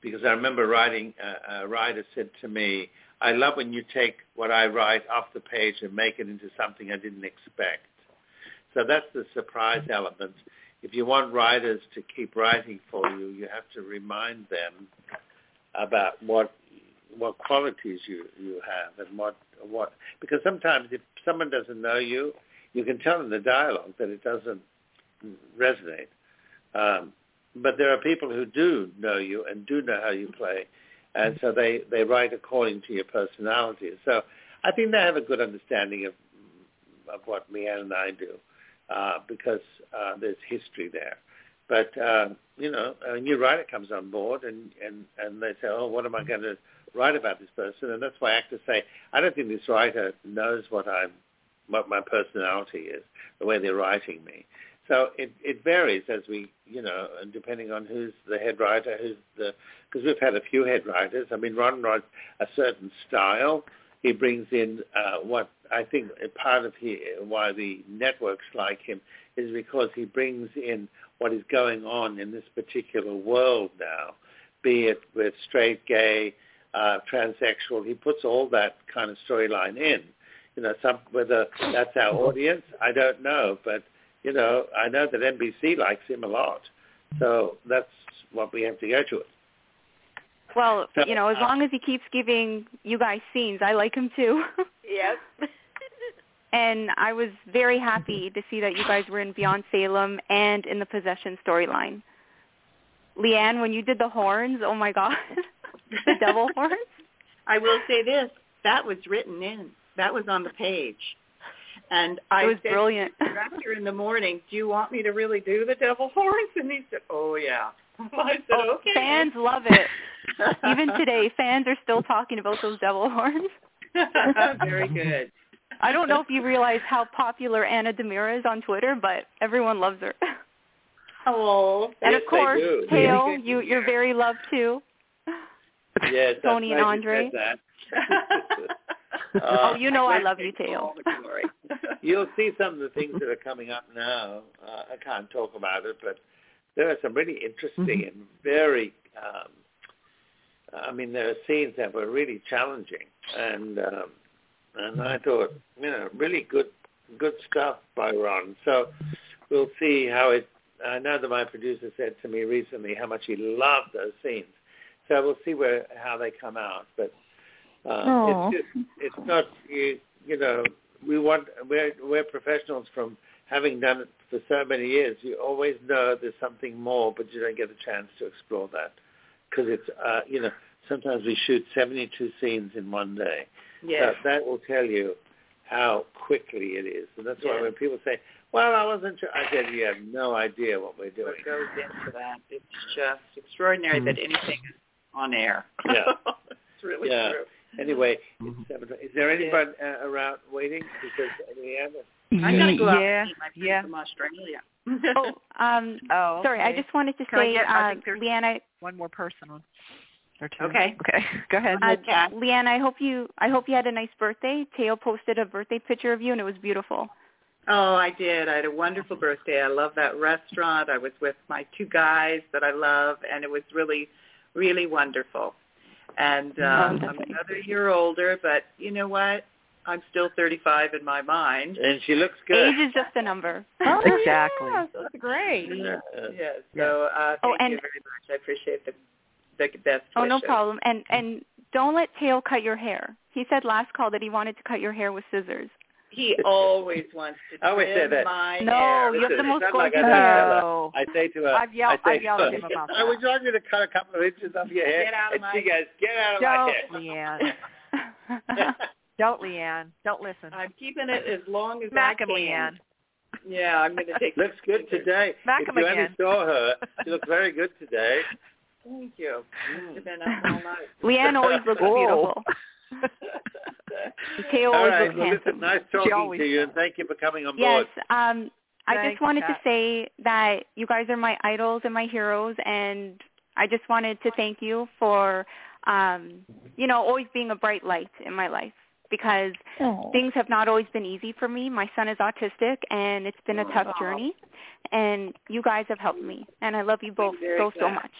[SPEAKER 5] because I remember writing, uh, a writer said to me, I love when you take what I write off the page and make it into something I didn't expect. So that's the surprise element. If you want writers to keep writing for you, you have to remind them about what what qualities you you have and what what because sometimes if someone doesn't know you, you can tell in the dialogue that it doesn't resonate. Um, but there are people who do know you and do know how you play, and so they they write according to your personality. So I think they have a good understanding of of what Leann and I do uh, because uh, there's history there. But uh, you know, a new writer comes on board, and and and they say, "Oh, what am I going to write about this person?" And that's why actors say, "I don't think this writer knows what I'm, what my personality is, the way they're writing me." So it it varies as we, you know, and depending on who's the head writer, who's the because we've had a few head writers. I mean, Ron writes a certain style. He brings in uh, what I think part of he, why the networks like him is because he brings in what is going on in this particular world now, be it with straight, gay, uh, transsexual. He puts all that kind of storyline in. You know, some whether that's our audience, I don't know, but you know, I know that NBC likes him a lot, so that's what we have to go to it.
[SPEAKER 10] Well,
[SPEAKER 5] So,
[SPEAKER 10] you know, as
[SPEAKER 5] uh,
[SPEAKER 10] long as he keeps giving you guys scenes, I like him too. [laughs]
[SPEAKER 1] Yep.
[SPEAKER 10] and I was very happy to see that you guys were in Beyond Salem and in the Possession storyline. Leann, when you did the horns, oh my god, [laughs] the devil [laughs] horns.
[SPEAKER 4] I will say this: that was written in. That was on the page. And I
[SPEAKER 10] It was
[SPEAKER 4] said
[SPEAKER 10] brilliant.
[SPEAKER 4] director in the morning, "Do you want me to really do the devil horns?" And he said, "Oh yeah." [laughs] I said,
[SPEAKER 10] Oh,
[SPEAKER 4] "Okay."
[SPEAKER 10] Fans love it. Even [laughs] today, fans are still talking about those devil horns. [laughs]
[SPEAKER 4] Very good.
[SPEAKER 10] I don't know if you realize how popular Anna DiMera is on Twitter, but everyone loves her.
[SPEAKER 4] Oh,
[SPEAKER 10] And
[SPEAKER 5] Yes,
[SPEAKER 10] of course,
[SPEAKER 5] do.
[SPEAKER 10] Tail,
[SPEAKER 4] Very good to
[SPEAKER 10] you you're very loved too.
[SPEAKER 5] Yes,
[SPEAKER 10] Tony and Andre.
[SPEAKER 5] That. Uh,
[SPEAKER 10] oh, you know I love you, Tail. [laughs]
[SPEAKER 4] all the glory.
[SPEAKER 5] You'll see some of the things that are coming up now. Uh, I can't talk about it, but there are some really interesting and very. Um, I mean, there are scenes that were really challenging, and um, and I thought, you know, really good good stuff by Ron. So we'll see how it. I know that my producer said to me recently how much he loved those scenes. So we'll see where how they come out, but. Um, it's just, it's not you, you know we want we're we're professionals from having done it for so many years. You always know there's something more, but you don't get a chance to explore that because it's uh, you know sometimes we shoot 72 scenes in one day.
[SPEAKER 4] Yes.
[SPEAKER 5] So that will tell you how quickly it is, and that's why when people say, "Well, I wasn't," sure, I said, "You have no idea what we're doing."
[SPEAKER 4] What goes into that? It's just extraordinary that anything is on air.
[SPEAKER 5] Yeah. [laughs]
[SPEAKER 4] it's really
[SPEAKER 5] Yeah.
[SPEAKER 4] true.
[SPEAKER 5] Anyway, it's seven. Is there anybody uh, around waiting? Because Leann,
[SPEAKER 4] I'm gonna go out
[SPEAKER 2] yeah,
[SPEAKER 4] and meet my friend
[SPEAKER 2] yeah.
[SPEAKER 4] from Australia.
[SPEAKER 10] Oh, um, [laughs]
[SPEAKER 2] Oh,
[SPEAKER 10] sorry, I just wanted to
[SPEAKER 2] Can I
[SPEAKER 10] say,
[SPEAKER 2] get- I
[SPEAKER 10] uh,
[SPEAKER 2] think there's-
[SPEAKER 10] Leann, I,
[SPEAKER 2] one more person on.
[SPEAKER 4] Okay.
[SPEAKER 2] Okay. [laughs] Go ahead.
[SPEAKER 10] uh,
[SPEAKER 4] Okay.
[SPEAKER 10] Leann, I hope you, I hope you had a nice birthday. Thaao posted a birthday picture of you, and it was beautiful.
[SPEAKER 4] Oh, I did. I had a wonderful birthday. I love that restaurant. I was with my two guys that I love, and it was really, really wonderful. And um,
[SPEAKER 10] Oh,
[SPEAKER 4] I'm another year older, but you know what? I'm still 35 in my mind.
[SPEAKER 5] and she looks good.
[SPEAKER 10] Age is just a number. [laughs]
[SPEAKER 3] Oh,
[SPEAKER 2] Exactly.
[SPEAKER 3] yes, that's great.
[SPEAKER 5] Uh,
[SPEAKER 4] Yes. So uh,
[SPEAKER 10] Oh,
[SPEAKER 4] thank
[SPEAKER 10] and-
[SPEAKER 4] you very much. I appreciate the the best
[SPEAKER 10] Oh, no problem. And and don't let Thaao cut your hair. He said last call that he wanted to cut your hair with scissors.
[SPEAKER 4] He always wants to [laughs]
[SPEAKER 5] I always say
[SPEAKER 4] trim
[SPEAKER 5] that.
[SPEAKER 4] my
[SPEAKER 10] No,
[SPEAKER 4] hair.
[SPEAKER 10] you have the most
[SPEAKER 5] it's not like
[SPEAKER 10] gorgeous hair.
[SPEAKER 2] No.
[SPEAKER 5] I say to her,
[SPEAKER 2] I've yelled-
[SPEAKER 5] I say
[SPEAKER 2] I've yelled at
[SPEAKER 5] uh,
[SPEAKER 2] him about it.
[SPEAKER 5] I would
[SPEAKER 2] that.
[SPEAKER 5] like you to cut a couple of inches off your hair.
[SPEAKER 4] Get out of
[SPEAKER 5] and
[SPEAKER 4] my-
[SPEAKER 5] she goes, get out of
[SPEAKER 2] Don't,
[SPEAKER 5] hair.
[SPEAKER 2] Leann. [laughs] [laughs] Don't, Leann. Don't listen.
[SPEAKER 4] I'm keeping it as long as
[SPEAKER 2] Smack
[SPEAKER 4] I
[SPEAKER 2] him,
[SPEAKER 4] can.
[SPEAKER 2] Leann.
[SPEAKER 4] Yeah, I'm going to take.
[SPEAKER 5] looks good
[SPEAKER 4] pictures.
[SPEAKER 5] today.
[SPEAKER 2] Smack
[SPEAKER 5] if
[SPEAKER 2] him
[SPEAKER 5] you only saw her, she looks very good today.
[SPEAKER 4] Thank you. Must have been up all night.
[SPEAKER 10] Leann always looks
[SPEAKER 2] Oh.
[SPEAKER 10] beautiful.
[SPEAKER 5] Thaao
[SPEAKER 10] always
[SPEAKER 5] right.
[SPEAKER 10] looks
[SPEAKER 5] Well, listen, nice talking to you, and thank you for coming on
[SPEAKER 10] Yes,
[SPEAKER 5] board.
[SPEAKER 10] um, I
[SPEAKER 2] Thanks,
[SPEAKER 10] just wanted
[SPEAKER 2] Kat.
[SPEAKER 10] to say that you guys are my idols and my heroes, and I just wanted to thank you for, um, you know, always being a bright light in my life because
[SPEAKER 3] Oh.
[SPEAKER 10] things have not always been easy for me. My son is autistic, and it's been a tough journey, and you guys have helped me, and I love you both
[SPEAKER 4] very
[SPEAKER 10] so so much.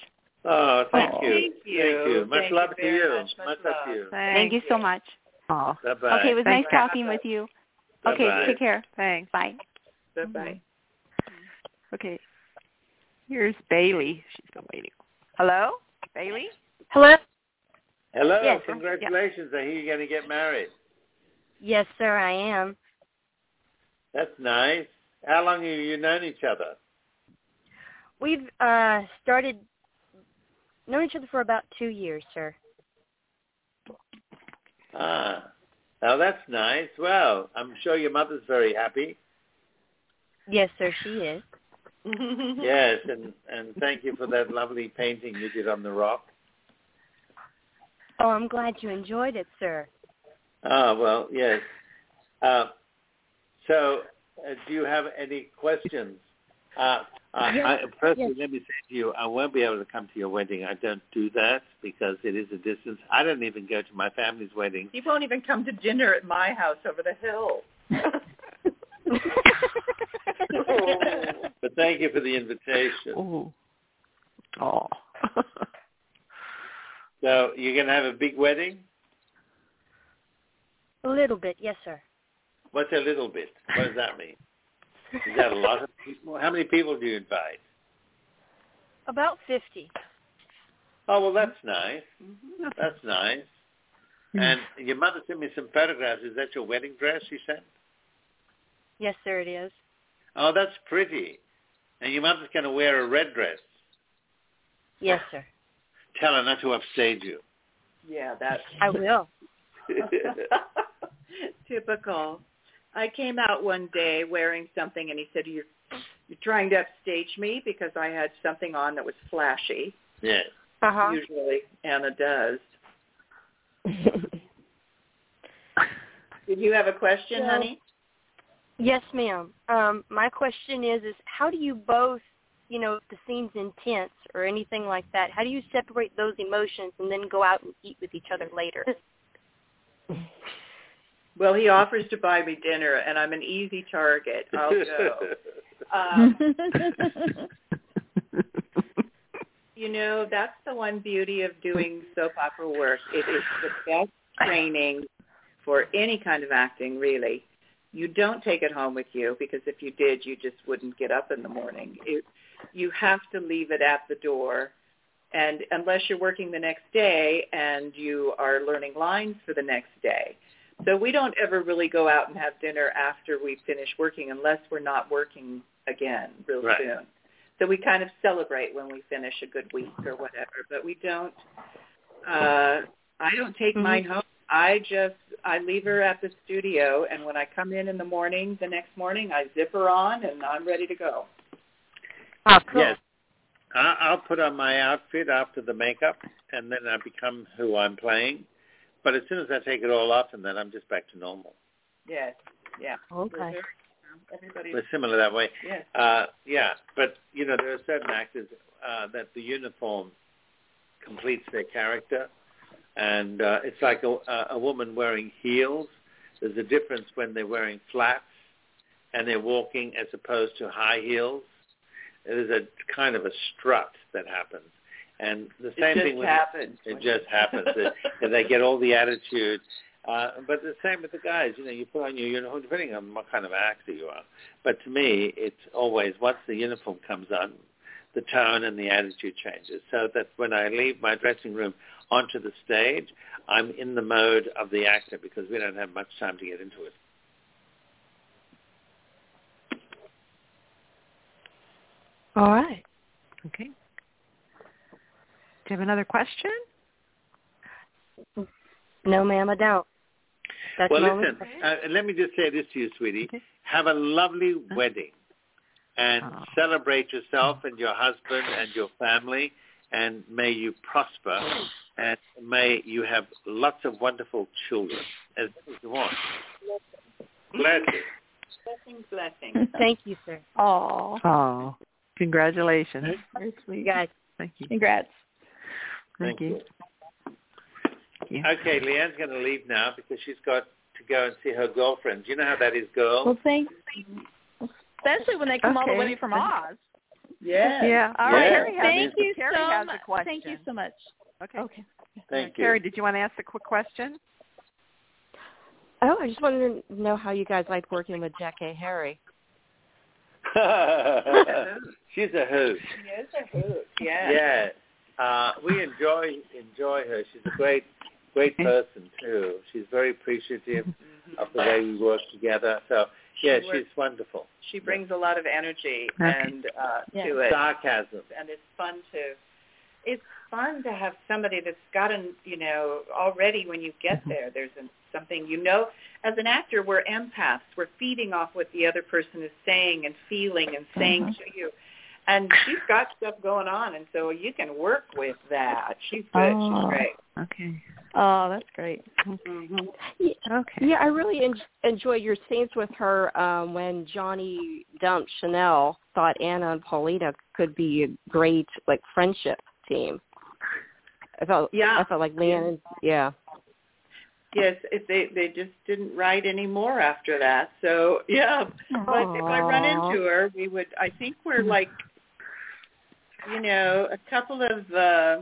[SPEAKER 5] Oh, thank
[SPEAKER 4] Oh,
[SPEAKER 5] you.
[SPEAKER 4] thank you.
[SPEAKER 5] Thank you. Much
[SPEAKER 4] Thank
[SPEAKER 5] love
[SPEAKER 4] you
[SPEAKER 5] to you.
[SPEAKER 4] much. Much
[SPEAKER 5] love
[SPEAKER 4] love.
[SPEAKER 5] to you.
[SPEAKER 10] Thank you so much.
[SPEAKER 2] Oh,
[SPEAKER 5] Bye-bye.
[SPEAKER 10] Okay, it was nice
[SPEAKER 2] Thanks, Kat.
[SPEAKER 10] talking with you.
[SPEAKER 5] Bye-bye.
[SPEAKER 10] Okay, take care.
[SPEAKER 2] thanks.
[SPEAKER 10] Bye.
[SPEAKER 4] Bye bye.
[SPEAKER 2] Okay. Here's Bailey. She's been waiting. Hello? Bailey?
[SPEAKER 11] Hello?
[SPEAKER 5] Hello.
[SPEAKER 11] Yes.
[SPEAKER 5] Congratulations. I hear you're going to get married.
[SPEAKER 11] Yes, sir, I am.
[SPEAKER 5] That's nice. How long have you known each other?
[SPEAKER 11] We've uh started known each other for about two years, sir.
[SPEAKER 5] Ah. Oh, that's nice. Well, I'm sure your mother's very happy.
[SPEAKER 11] Yes, sir, she is. [laughs] [laughs]
[SPEAKER 5] yes, and and thank you for that lovely painting you did on the rock.
[SPEAKER 11] Oh, I'm glad you enjoyed it, sir.
[SPEAKER 5] Ah, well, yes. Uh, so, uh, do you have any questions? Uh, uh,
[SPEAKER 7] Yes,
[SPEAKER 5] I, firstly,
[SPEAKER 7] yes.
[SPEAKER 5] let me say to you, I won't be able to come to your wedding. I don't do that because it is a distance. I don't even go to my family's wedding.
[SPEAKER 4] You won't even come to dinner at my house over the hill. [laughs]
[SPEAKER 5] But thank you for the invitation.
[SPEAKER 2] Oh. Oh. [laughs]
[SPEAKER 5] So, you're going to have a big wedding?
[SPEAKER 11] A little bit, yes, sir.
[SPEAKER 5] What's a little bit? What does that mean? Is that a lot of people? How many people do you invite?
[SPEAKER 11] About 50.
[SPEAKER 5] Oh, well, that's nice.
[SPEAKER 11] Mm-hmm.
[SPEAKER 5] That's nice. And your mother sent me some photographs. Is that your wedding dress you sent?
[SPEAKER 11] Yes, sir, it is.
[SPEAKER 5] Oh, that's pretty. And your mother's going to wear a red dress.
[SPEAKER 11] Yes, sir.
[SPEAKER 5] Tell her not to upstage you.
[SPEAKER 4] Yeah, that's
[SPEAKER 11] I will. [laughs] [laughs]
[SPEAKER 4] typical. I came out one day wearing something, and he said, "You're you're trying to upstage me because I had something on that was flashy."
[SPEAKER 5] yes.
[SPEAKER 11] Uh-huh.
[SPEAKER 4] Usually Anna does. [laughs] Did you have a question,
[SPEAKER 11] So-
[SPEAKER 4] honey?
[SPEAKER 11] Yes, ma'am. Um, my question is, is how do you both, you know, if the scene's intense or anything like that, how do you separate those emotions and then go out and eat with each other later? [laughs]
[SPEAKER 4] Well, he offers to buy me dinner, and I'm an easy target. I'll go. [laughs] Um, [laughs] you know, that's the one beauty of doing soap opera work. It is the best training for any kind of acting, really. You don't take it home with you because if you did, you just wouldn't get up in the morning. It, you have to leave it at the door. And unless you're working the next day and you are learning lines for the next day. So we don't ever really go out and have dinner after we finish working unless we're not working again real
[SPEAKER 5] Right.
[SPEAKER 4] soon. So we kind of celebrate when we finish a good week or whatever, but we don't uh I don't take mine home. I just I leave her at the studio and when I come in in the morning, the next morning I zip her on and I'm ready to go.
[SPEAKER 11] Oh, cool.
[SPEAKER 5] Yes. I- I'll put on my outfit after the makeup, and then I become who I'm playing. But as soon as I take it all off, and then I'm just back to normal.
[SPEAKER 4] Yes. Yeah.
[SPEAKER 11] Okay.
[SPEAKER 4] very- Everybody
[SPEAKER 5] We're similar that way.
[SPEAKER 4] Yes.
[SPEAKER 5] Uh, yeah, but you know there are certain actors uh, that the uniform completes their character, and uh, it's like a, a woman wearing heels. There's a difference when they're wearing flats and they're walking as opposed to high heels. There's a kind of a strut that happens, and the same thing with
[SPEAKER 4] happens.
[SPEAKER 5] it just happens. they, [laughs] they get all the attitude. Uh, but the same with the guys. You know, you put on your uniform depending on what kind of actor you are. But to me, it's always once the uniform comes on, the tone and the attitude changes. So that when I leave my dressing room onto the stage, I'm in the mode of the actor because we don't have much time to get into it.
[SPEAKER 2] All right. Okay. Do you have another question?
[SPEAKER 11] No, ma'am, I don't. That's
[SPEAKER 5] well, listen, uh, let me just say this to you, sweetie. Have a lovely wedding and
[SPEAKER 2] Oh.
[SPEAKER 5] celebrate yourself and your husband and your family, and may you prosper, and may you have lots of wonderful children, as many as you want. Bless you.
[SPEAKER 4] Blessings, blessings. [laughs]
[SPEAKER 11] Thank you, sir.
[SPEAKER 3] Oh,
[SPEAKER 2] Oh, congratulations.
[SPEAKER 3] very sweet.
[SPEAKER 11] You guys.
[SPEAKER 2] Thank you.
[SPEAKER 3] Congrats.
[SPEAKER 2] Thank,
[SPEAKER 5] Thank
[SPEAKER 2] you. Thank you.
[SPEAKER 5] Okay, Leann's going to leave now because she's got to go and see her girlfriends. You know how that is, girl.
[SPEAKER 3] Well, thanks. Especially when they come all the
[SPEAKER 2] Okay.
[SPEAKER 3] way from Oz.
[SPEAKER 4] Yeah.
[SPEAKER 2] Yeah.
[SPEAKER 3] All
[SPEAKER 5] Yeah.
[SPEAKER 3] right.
[SPEAKER 2] Carrie has,
[SPEAKER 3] Thank you
[SPEAKER 2] Carrie
[SPEAKER 3] so
[SPEAKER 2] has
[SPEAKER 3] much.
[SPEAKER 2] a question.
[SPEAKER 3] Thank you so much.
[SPEAKER 2] Okay.
[SPEAKER 3] Okay.
[SPEAKER 5] Thank uh, you.
[SPEAKER 2] Carrie, did you want to ask a quick question?
[SPEAKER 7] Oh, I just wanted to know how you guys liked working with Jackée Harry. [laughs]
[SPEAKER 5] she's a hoot.
[SPEAKER 4] She is a hoot. Yeah.
[SPEAKER 5] Yeah. Uh, we enjoy enjoy her. She's a great great person too. She's very appreciative of the way we work together. So yeah,
[SPEAKER 4] She
[SPEAKER 5] she's wonderful.
[SPEAKER 4] She brings a lot of energy and uh
[SPEAKER 3] Yeah.
[SPEAKER 4] to it.
[SPEAKER 5] Sarcasm.
[SPEAKER 4] and it's fun to it's fun to have somebody that's gotten, you know, already when you get there, there's an, something you know. As an actor, we're empaths. We're feeding off what the other person is saying and feeling and saying
[SPEAKER 3] Mhm.
[SPEAKER 4] to you. And [sighs] she's got stuff going on, and so you can work with that. She's good.
[SPEAKER 3] Oh.
[SPEAKER 4] She's great.
[SPEAKER 2] Okay.
[SPEAKER 3] Oh, that's great.
[SPEAKER 4] Mm-hmm.
[SPEAKER 2] Okay.
[SPEAKER 11] Yeah, I really en- enjoy your scenes with her um, when Johnny dumped Chanel. Thought Anna and Paulina could be a great like friendship team. I felt
[SPEAKER 4] Yeah.
[SPEAKER 11] I felt like Leann. and Yeah.
[SPEAKER 4] Yes, if they they just didn't write any more after that. So [laughs] yeah, but if I run into her, we would. I think we're like, you know, a couple of uh,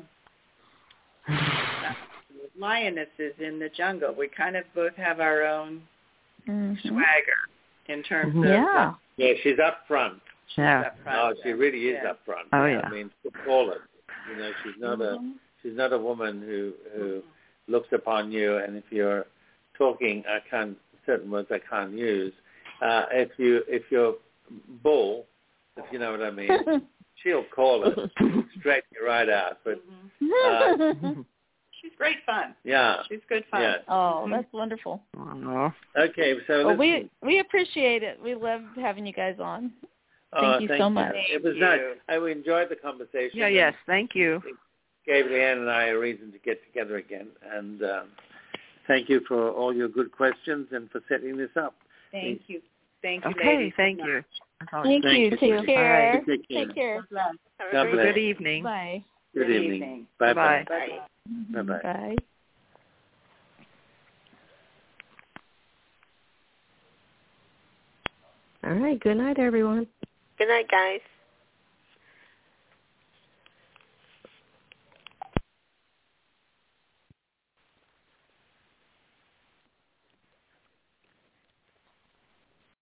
[SPEAKER 4] [laughs] lionesses in the jungle. We kind of both have our own
[SPEAKER 3] Mhm.
[SPEAKER 4] swagger in terms of
[SPEAKER 3] Yeah.
[SPEAKER 5] Yeah, she's up front.
[SPEAKER 2] Yeah.
[SPEAKER 4] up front.
[SPEAKER 5] Oh, she really is
[SPEAKER 4] Yeah.
[SPEAKER 5] up front.
[SPEAKER 2] Oh, yeah.
[SPEAKER 5] I mean, flawless. You know, she's not
[SPEAKER 4] Mhm.
[SPEAKER 5] a she's not a woman who who looks upon you and if you're talking I can't certain words I can't use. Uh if you if you're bull, if you know what I mean, [laughs] she'll call it [laughs] straight you right out. But
[SPEAKER 4] Mhm. [laughs] She's great fun.
[SPEAKER 5] yeah.
[SPEAKER 4] She's good fun.
[SPEAKER 5] Yeah.
[SPEAKER 3] oh, that's wonderful.
[SPEAKER 2] Oh.
[SPEAKER 5] Okay, so
[SPEAKER 3] Well, we we appreciate it. We love having you guys on.
[SPEAKER 5] Oh,
[SPEAKER 3] thank you so much.
[SPEAKER 5] It was
[SPEAKER 4] Thank
[SPEAKER 5] nice.
[SPEAKER 4] you.
[SPEAKER 5] I enjoyed the conversation.
[SPEAKER 2] Yeah, yes. Thank you.
[SPEAKER 5] gave Leann and I a reason to get together again. And um, thank you for all your good questions and for setting this up.
[SPEAKER 4] Thank you. Thank you,
[SPEAKER 2] Okay,
[SPEAKER 4] ladies.
[SPEAKER 2] thank
[SPEAKER 4] so
[SPEAKER 2] you.
[SPEAKER 4] Much.
[SPEAKER 3] Thank,
[SPEAKER 5] Thank
[SPEAKER 3] you.
[SPEAKER 5] you.
[SPEAKER 3] Take care.
[SPEAKER 5] Take care.
[SPEAKER 3] Take care.
[SPEAKER 4] God
[SPEAKER 5] God.
[SPEAKER 2] Have a
[SPEAKER 5] bless.
[SPEAKER 2] good evening.
[SPEAKER 3] Bye.
[SPEAKER 5] Good,
[SPEAKER 4] Good
[SPEAKER 5] evening.
[SPEAKER 4] evening.
[SPEAKER 5] Bye
[SPEAKER 2] Bye.
[SPEAKER 5] bye.
[SPEAKER 4] Bye.
[SPEAKER 5] Bye-bye.
[SPEAKER 3] Bye.
[SPEAKER 11] All right. Good night, everyone.
[SPEAKER 1] Good night, guys.